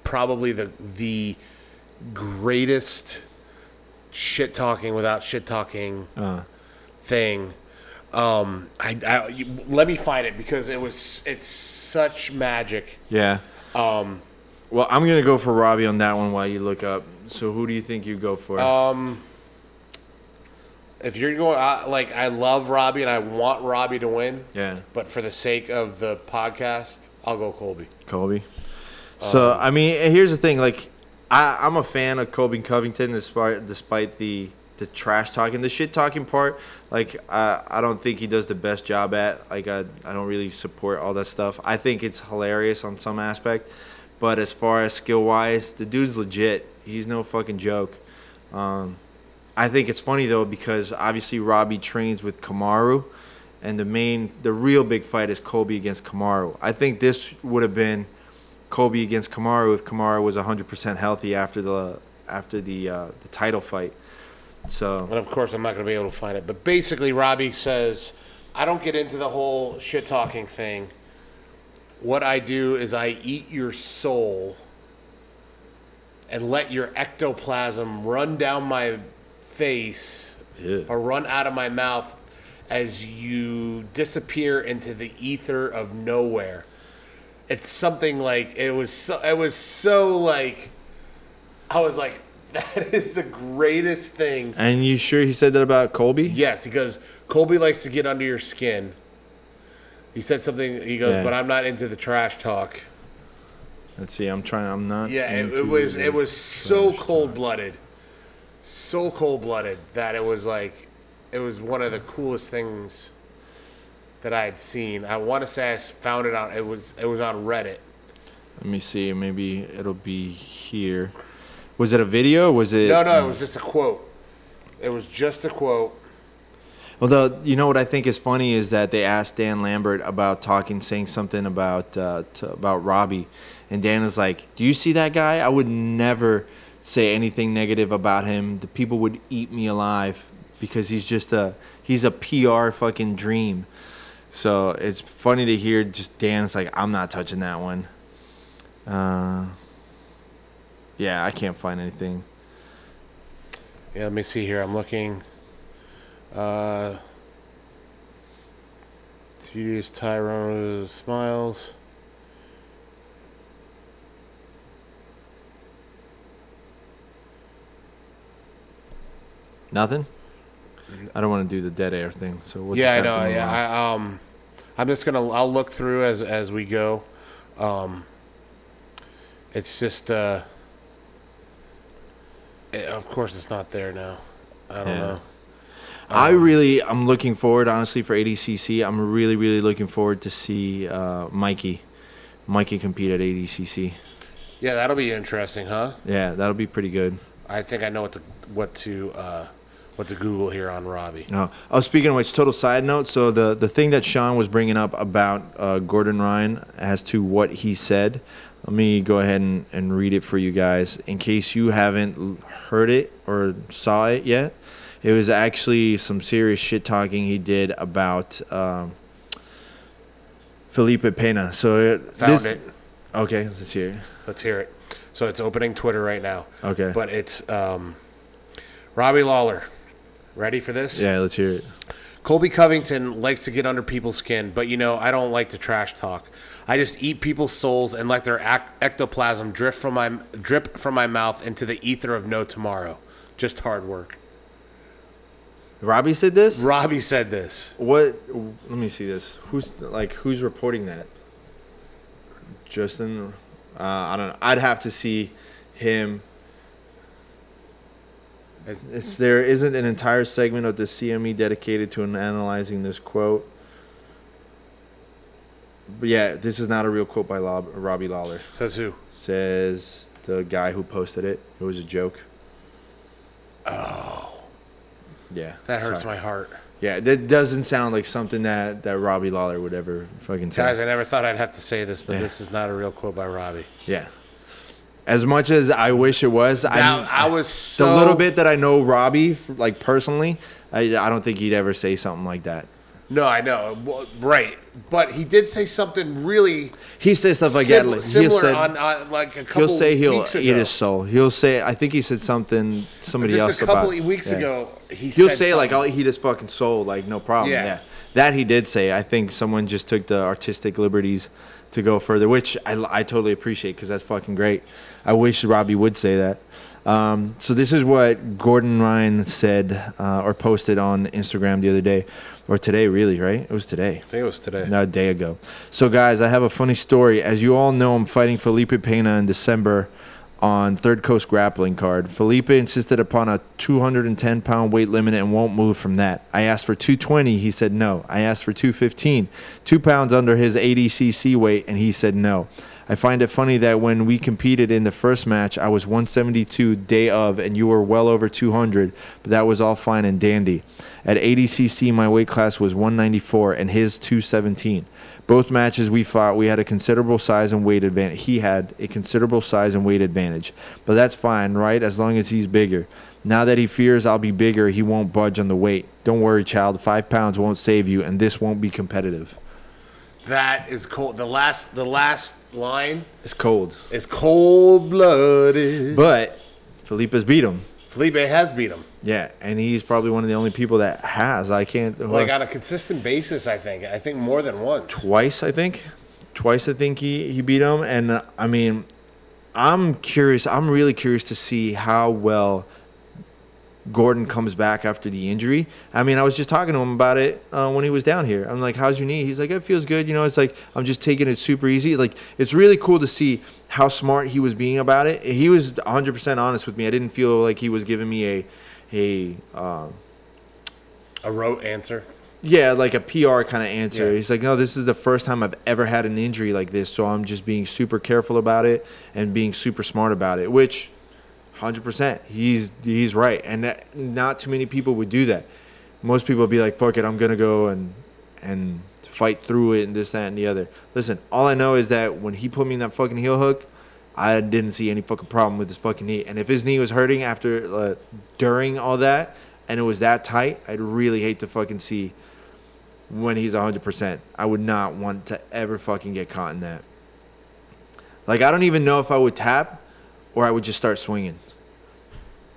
probably the the greatest shit talking without shit talking Uh. thing. Um, I, I you, let me find it because it was it's such magic. Yeah. Um. Well, I'm gonna go for Robbie on that one while you look up. So who do you think you go for? Um, if you're going I, like I love Robbie and I want Robbie to win, yeah. but for the sake of the podcast, I'll go Colby. Colby. So I mean, here's the thing. Like, I, I'm a fan of Colby Covington, despite despite the the trash talking, the shit talking part. Like, I I don't think he does the best job at. Like, I I don't really support all that stuff. I think it's hilarious on some aspect, but as far as skill wise, the dude's legit. He's no fucking joke. Um, I think it's funny though because obviously Robbie trains with Kamaru, and the main, the real big fight is Colby against Kamaru. I think this would have been Colby against Kamaru if Kamaru was 100% healthy after the after the uh, the title fight. So And of course, I'm not going to be able to find it. But basically, Robbie says, I don't get into the whole shit talking thing. What I do is I eat your soul and let your ectoplasm run down my face or run out of my mouth as you disappear into the ether of nowhere. It's something like it was so it was so like I was like that is the greatest thing and you sure he said that about Colby? Yes, he goes, Colby likes to get under your skin. He said something, he goes, Yeah. but I'm not into the trash talk. Let's see. I'm trying. I'm not. Yeah, it, was it was so cold blooded. So cold blooded that it was like it was one of the coolest things that I had seen. I want to say I found it on it was it was on Reddit. Let me see. Maybe it'll be here. Was it a video? Was it? No, no, it was just a quote. It was just a quote. Although you know what I think is funny is that they asked Dan Lambert about talking, saying something about uh, about Robbie, and Dan is like, "Do you see that guy? I would never say anything negative about him. The people would eat me alive because he's just a he's a PR fucking dream." So it's funny to hear just Dan's like, "I'm not touching that one." Uh, yeah, I can't find anything. Yeah, let me see here. I'm looking. Uh, Tedious Tyrone smiles. Nothing. I don't want to do the dead air thing. So yeah, I know. Yeah. I, um, I'm just gonna. I'll look through as as we go. Um, it's just. Uh, eh, of course, it's not there now. I don't Yeah. know. I really, I'm looking forward, honestly, for ADCC. I'm really, really looking forward to see uh, Mikey, Mikey compete at ADCC. Yeah, that'll be interesting, huh? Yeah, that'll be pretty good. I think I know what to what to uh, what to Google here on Robbie. No. Oh, speaking of which, total side note. So the the thing that Sean was bringing up about uh, Gordon Ryan as to what he said, let me go ahead and, and read it for you guys in case you haven't heard it or saw it yet. It was actually some serious shit talking he did about um, Felipe Pena. So it, Found this, it. Okay, let's hear it. Let's hear it. So it's opening Twitter right now. Okay. But it's um, Robbie Lawler. Ready for this? Yeah, let's hear it. Colby Covington likes to get under people's skin, but you know, I don't like to trash talk. I just eat people's souls and let their ac- ectoplasm drift from my drip from my mouth into the ether of no tomorrow. Just hard work. Robbie said this. Robbie said this. What? Let me see this. Who's like who's reporting that? Justin. Uh, I don't know. I'd have to see him. It's there isn't an entire segment of the CME dedicated to an analyzing this quote. But yeah, this is not a real quote by Lob- Robbie Lawler. Says who? Says the guy who posted it. It was a joke. Oh. Yeah. That hurts sorry. my heart. Yeah, that doesn't sound like something that, that Robbie Lawler would ever fucking say. Guys, I never thought I'd have to say this, but Yeah. this is not a real quote by Robbie. yeah. As much as I wish it was, Now, I, I was so the little bit that I know Robbie, like personally, I, I don't think he'd ever say something like that. No, I know. Well, right. But he did say something really He says stuff like sim- that. similar he'll say, on, on like a couple he'll say he'll weeks eat his soul. He'll say, I think he said something somebody else Just a couple about. weeks yeah. ago, he He'll said say like, "Oh, something. "I'll eat his fucking soul," like no problem. Yeah. Yeah. that he did say. I think someone just took the artistic liberties to go further, which I, I totally appreciate because that's fucking great. I wish Robbie would say that. Um, so this is what Gordon Ryan said uh, or posted on Instagram the other day, or today, really, right? It was today. I think it was today. No, a day ago. So, guys, I have a funny story. As you all know, I'm fighting Felipe Pena in December on Third Coast Grappling Card. Felipe insisted upon a 210 pound weight limit and won't move from that. I asked for 220. He said no. I asked for 215, two pounds under his ADCC weight, and he said no. I find it funny that when we competed in the first match, I was 172 day of, and you were well over 200, but that was all fine and dandy. At ADCC, my weight class was 194, and his 217. Both matches we fought, we had a considerable size and weight advantage. He had a considerable size and weight advantage, but that's fine, right? As long as he's bigger. Now that he fears I'll be bigger, he won't budge on the weight. Don't worry, child. Five pounds won't save you, and this won't be competitive. That is cold. The last, the last line It's cold. It's cold blooded. But Felipe's beat him. Felipe has beat him Yeah, and he's probably one of the only people that has. I can't. like on a consistent basis. I think. I think more than once. twice, I think. Twice, I think he, he beat him. And uh, I mean, I'm curious. I'm really curious to see how well Gordon comes back after the injury. I mean, I was just talking to him about it uh, when he was down here. I'm like, "How's your knee?" He's like, "It feels good." You know, it's like I'm just taking it super easy. Like it's really cool to see how smart he was being about it. He was 100% honest with me. I didn't feel like he was giving me a a um, A rote answer. yeah, like a PR kind of answer. Yeah. He's like, no, this is the first time I've ever had an injury like this, so I'm just being super careful about it and being super smart about it. Which, hundred percent, he's he's right, and that, not too many people would do that. Most people would be like, fuck it, I'm gonna go and and fight through it and this, that, and the other. Listen, all I know is that when he put me in that fucking heel hook, I didn't see any fucking problem with his fucking knee. And if his knee was hurting after uh, during all that, and it was that tight, I'd really hate to fucking see when he's 100%. I would not want to ever fucking get caught in that. Like, I don't even know if I would tap or I would just start swinging.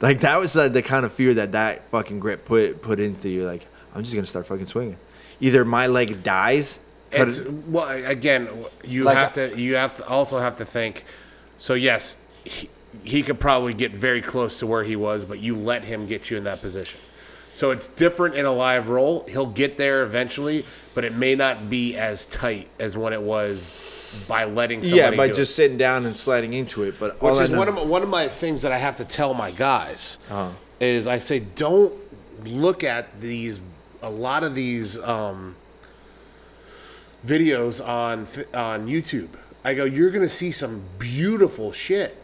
Like, that was uh, the kind of fear that that fucking grip put put into you. Like, I'm just going to start fucking swinging. Either my leg dies. It's it- well again. You Like- have to. You have to also have to think. So yes, he, he could probably get very close to where he was, but you let him get you in that position. So it's different in a live roll. He'll get there eventually, but it may not be as tight as when it was by letting somebody yeah, by do it. just sitting down and sliding into it. But which is know- one of my, one of my things that I have to tell my guys Uh-huh. is I say don't look at these a lot of these um, videos on on YouTube. I go, you're gonna see some beautiful shit,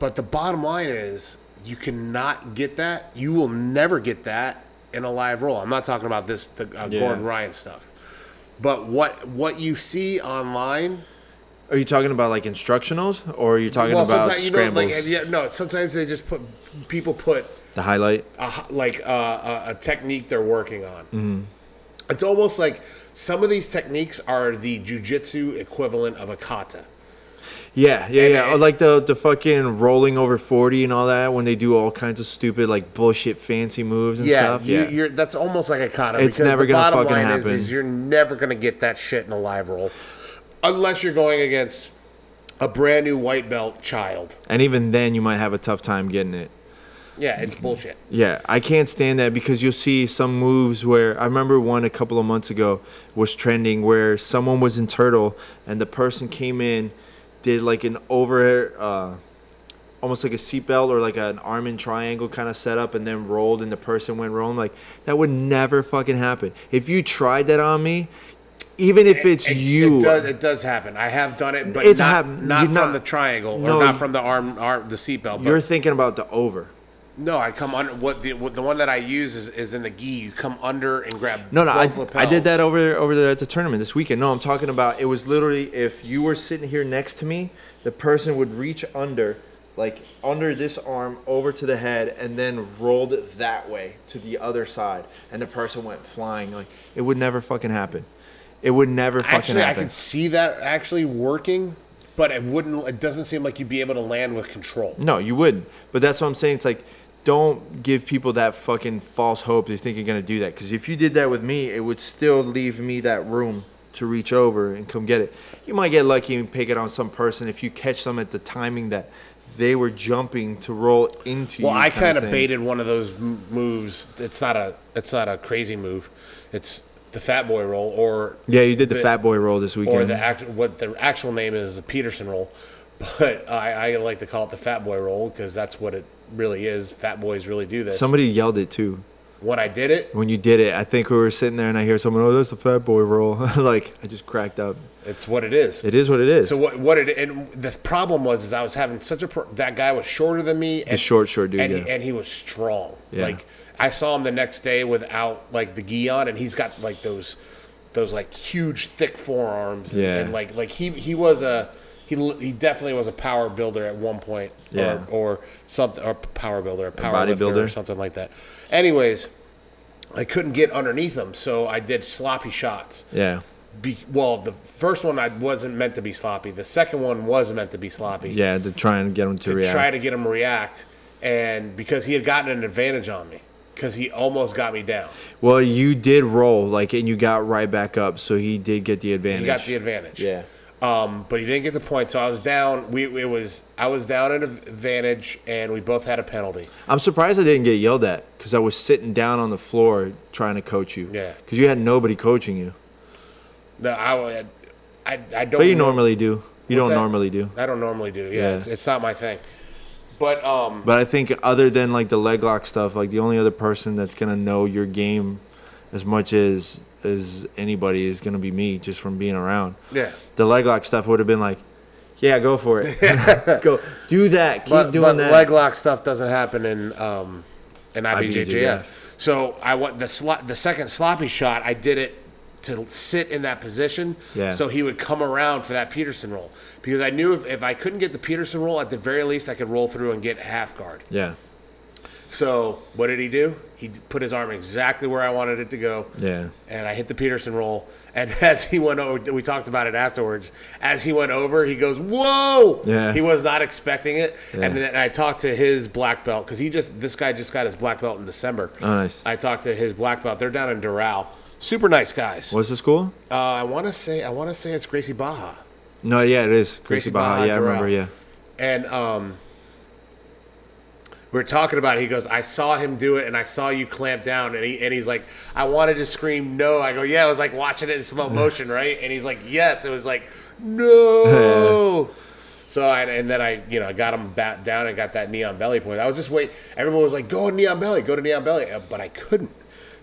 but the bottom line is you cannot get that. You will never get that in a live role. I'm not talking about this the uh, Yeah. Gordon Ryan stuff. But what what you see online Are you talking about like instructionals or are you talking about sometimes- scrambles? like, yeah, no. Sometimes they just put people put the highlight? a, like uh, a, a technique they're working on. Mm-hmm. It's almost like some of these techniques are the jujitsu equivalent of a kata. Yeah, yeah, And yeah. like the the fucking rolling over forty and all that when they do all kinds of stupid like bullshit fancy moves and Yeah, stuff. you, yeah, you're that's almost like a kata. It's never the gonna bottom fucking line is- Is, you're never gonna get that shit in a live roll, unless you're going against a brand new white belt child. and even then you might have a tough time getting it. Yeah, it's bullshit. Yeah, I can't stand that because you'll see some moves where I remember one a couple of months ago was trending where someone was in turtle and the person came in, did like an over, uh, almost like a seatbelt or like an arm in triangle kind of setup, and then rolled and the person went rolling. Like that would never fucking happen. If you tried that on me, even if it's It, you, it does, it does happen. I have done it, but It's not, hap- not from not- the triangle No, or not from the arm, arm the seatbelt. you're thinking about the over. No, I come under what the what the one that I use is, is in the gi. You come under and grab. No, no, I, both I did that over over there at the tournament this weekend. No, I'm talking about it was literally if you were sitting here next to me, the person would reach under, like under this arm over to the head, and then rolled it that way to the other side, and the person went flying. Like it would never fucking happen. It would never fucking happen. Actually, I happen. can see that actually working, but it wouldn't. It doesn't seem like you'd be able to land with control. No, you wouldn't. But that's what I'm saying. It's like, don't give people that fucking false hope they think you're gonna do that. Because if you did that with me, it would still leave me that room to reach over and come get it. You might get lucky and pick it on some person if you catch them at the timing that they were jumping to roll into Well, you. I kind of baited one of those moves. It's not a. It's not a crazy move. It's the fat boy roll, or Yeah, you did the, the- fat boy roll this weekend. or the act, what the actual name is the Peterson roll, but I, I like to call it the fat boy roll because that's what it really is. Fat boys really do this. Somebody yelled it too when I did it, when you did it. I think we were sitting there and I hear someone, "Oh, that's the fat boy roll." like I just cracked up. it's what it is. It is what it is. So what? What it? And the problem was, is I was having such a. Pro- that guy was shorter than me. And, short, short dude, and, yeah. he, and he was strong. Yeah. Like I saw him the next day without like the gi on, and he's got like those, those like huge thick forearms. And, Yeah. and like like he he was a. He, he definitely was a power builder at one point, Yeah. or, or something, or power builder, a power lifter, or something like that. Anyways, I couldn't get underneath him, so I did sloppy shots. yeah. Be, well, the first one I wasn't meant to be sloppy. The second one was meant to be sloppy. Yeah, to try and get them to, To react. try to get him to react, and because he had gotten an advantage on me, because he almost got me down. Well, you did roll like, and you got right back up, so he did get the advantage. He got the advantage. Yeah. Um, but he didn't get the point, so I was down. We it was I was down an advantage, and we both had a penalty. I'm surprised I didn't get yelled at because I was sitting down on the floor trying to coach you. Yeah. Because you had nobody coaching you, No, I I, I don't. but you know- normally do. You don't that? normally do. I don't normally do. Yeah, Yeah. It's, it's not my thing. But um, But I think other than like the leg lock stuff, like the only other person that's gonna know your game as much as as anybody is gonna be me, just from being around. yeah. The leg lock stuff would have been like, yeah, go for it, go do that, keep but, doing but that. leg lock stuff doesn't happen in um, in IBJJF. IBJJF. So I went the slo- the second sloppy shot. I did it to sit in that position, Yeah. so he would come around for that Peterson roll because I knew if, if I couldn't get the Peterson roll, at the very least I could roll through and get half guard. yeah, So what did he do? He put his arm exactly where I wanted it to go. yeah. and I hit the Peterson roll. And as he went over, we talked about it afterwards. As he went over, he goes, "Whoa!" Yeah. He was not expecting it. Yeah. And then I talked to his black belt because he just this guy just got his black belt in December. Oh, nice. I talked to his black belt. They're down in Doral. Super nice guys. What's the school? Uh, I want to say I want to say it's Gracie Barra. No, yeah, it is Gracie Gracie Barra. Barra Yeah, I remember. Yeah, And um, we were talking about it. He goes, I saw him do it and I saw you clamp down. And, he, and he's like, I wanted to scream no. I go, yeah, I was like watching it in slow motion, right? And he's like, yes. It was like, no. so, I, and then I, you know, I got him back down and got that knee on belly point. I was just waiting. Everyone was like, go to knee on belly, go to knee on belly. Uh, But I couldn't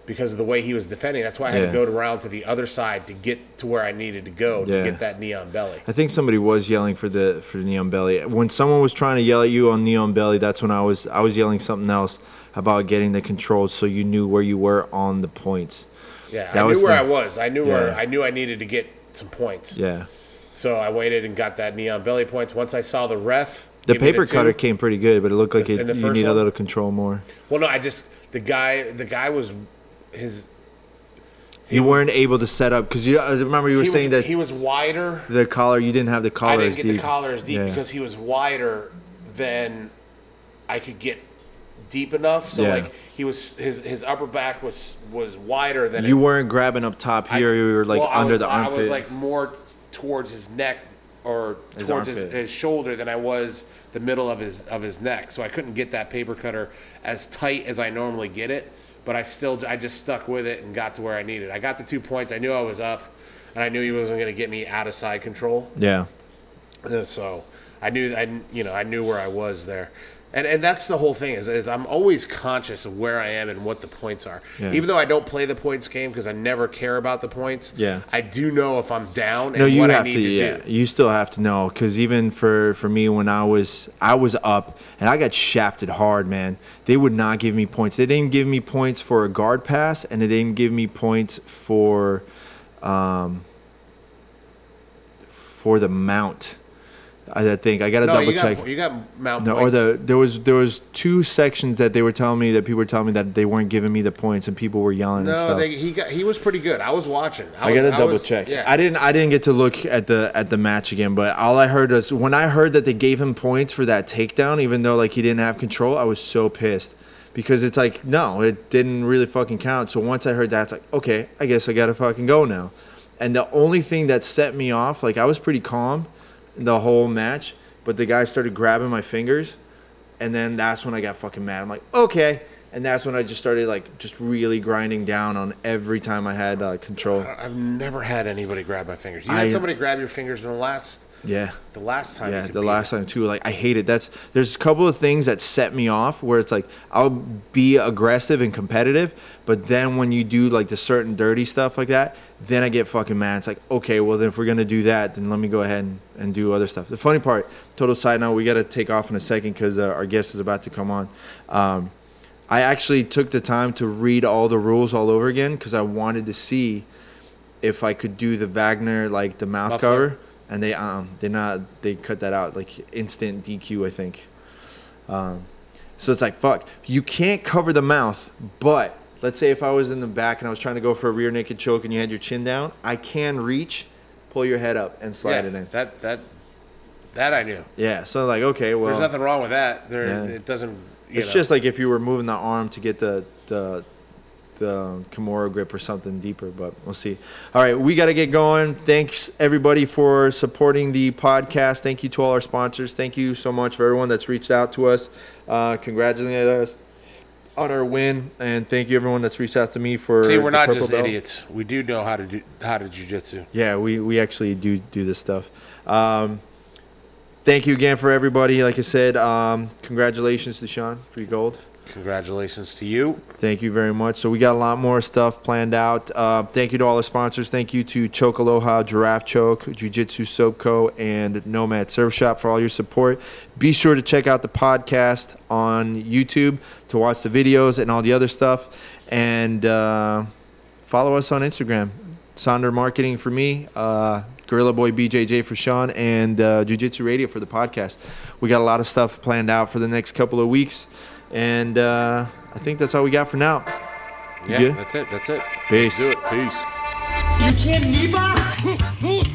because of the way he was defending. That's why I had Yeah. to go around to the other side to get to where I needed to go to get that knee on belly. I think somebody was yelling for the for the knee on belly. When someone was trying to yell at you on knee on belly, that's when I was I was yelling something else about getting the controls so you knew where you were on the points. Yeah, That I knew where the- I was. I knew where I knew I needed to get some points. Yeah. So I waited and got that knee on belly points. Once I saw the ref, The paper two- cutter came pretty good, but it looked like The- it, you need a little control more. Well, no, I just the guy. The guy was his. You weren't able to set up because you I remember you were He saying was, that he was wider. the collar you didn't have the collar I didn't as get deep. the collar as deep Yeah. because he was wider than I could get deep enough. So Yeah. like he was his his upper back was was wider than you it, weren't grabbing up top I- here. you were like well, under was- the armpit. I was like more t- towards his neck or His towards his, his shoulder than I was the middle of his of his neck. So I couldn't get that paper cutter as tight as I normally get it. But I still I just stuck with it and got to where I needed. I got the two points. I knew I was up, and I knew he wasn't going to get me out of side control. yeah. Uh, So I knew I you know I knew where I was there. And, and that's the whole thing is, is I'm always conscious of where I am and what the points are. Yeah. Even though I don't play the points game because I never care about the points. Yeah. I do know if I'm down and No, you what I have need to. to, yeah, do. you still have to know because even for for me, when I was I was up and I got shafted hard, man. They would not give me points. They didn't give me points for a guard pass, and they didn't give me points for, um, for the mount. I think I got to No, double you check. got you got mount No, or the there was there was two sections that they were telling me that people were telling me that they weren't giving me the points and people were yelling and no, stuff. they, he got he was pretty good. I was watching. I, I was, gotta double was- check. Yeah, I didn't. I didn't get to look at the at the match again. But all I heard was when I heard that they gave him points for that takedown, even though like he didn't have control, I was so pissed because it's like no, it didn't really fucking count. So once I heard that, it's like okay, I guess I gotta fucking go now. And the only thing that set me off, like I was pretty calm the whole match, but the guy started grabbing my fingers, and then that's when I got fucking mad. I'm like okay. And that's when I just started like just really grinding down on every time I had uh, control. I've never had anybody grab my fingers. You I- had somebody grab your fingers in the last Yeah. the last time. Yeah, the last me. time too. Like I hate it. That's there's a couple of things that set me off where it's like I'll be aggressive and competitive, but then when you do like the certain dirty stuff like that, then I get fucking mad. It's like okay, well then if we're gonna do that, then let me go ahead and, and do other stuff. The funny part, total side note, we got to take off in a second because uh, our guest is about to come on. Um, I actually took the time to read all the rules all over again because I wanted to see if I could do the Wagner like the mouth Muffler. cover, and they um they not they cut that out like instant DQ I think. Um, so it's like fuck, you can't cover the mouth, but let's say if I was in the back and I was trying to go for a rear naked choke and you had your chin down, I can reach, pull your head up and slide yeah, it in. That that that I knew. Yeah, so like okay, well, There's nothing wrong with that. There, Yeah. it doesn't. It's know. just like if you were moving the arm to get the the the Kimura grip or something deeper, but we'll see. All right, we got to get going. Thanks everybody for supporting the podcast. Thank you to all our sponsors. Thank you so much for everyone that's reached out to us, uh, congratulated us on our win, and thank you everyone that's reached out to me for. See, we're the not just belt. idiots. We do know how to do how to jujitsu. Yeah, we, we actually do do this stuff. Um, thank you again for everybody. Like I said, um, congratulations to Sean for your gold. Congratulations to you. Thank you very much. So we got a lot more stuff planned out. Uh, thank you to all the sponsors. Thank you to Choke Aloha, Giraffe Choke, Jiu Jitsu Soap Co., and Nomad Surf Shop for all your support. Be sure to check out the podcast on YouTube to watch the videos and all the other stuff. And uh, follow us on Instagram. Sonder Marketing for me, uh, Gorilla Boy BJJ for Sean, and uh, Jiu Jitsu Radio for the podcast. We got a lot of stuff planned out for the next couple of weeks. And uh, I think that's all we got for now. You Yeah, good? that's it. That's it. Peace. Let's do it. Peace. You can't Neba?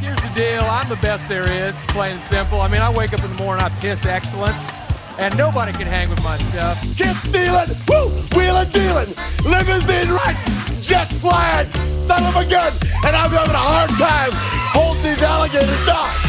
Here's the deal. I'm the best there is, plain and simple. I mean, I wake up in the morning, I piss excellence, and nobody can hang with my stuff. Get stealing, woo, wheeling, dealing, limousine right, jet flying, son of a gun, and I'm having a hard time holding these alligators down.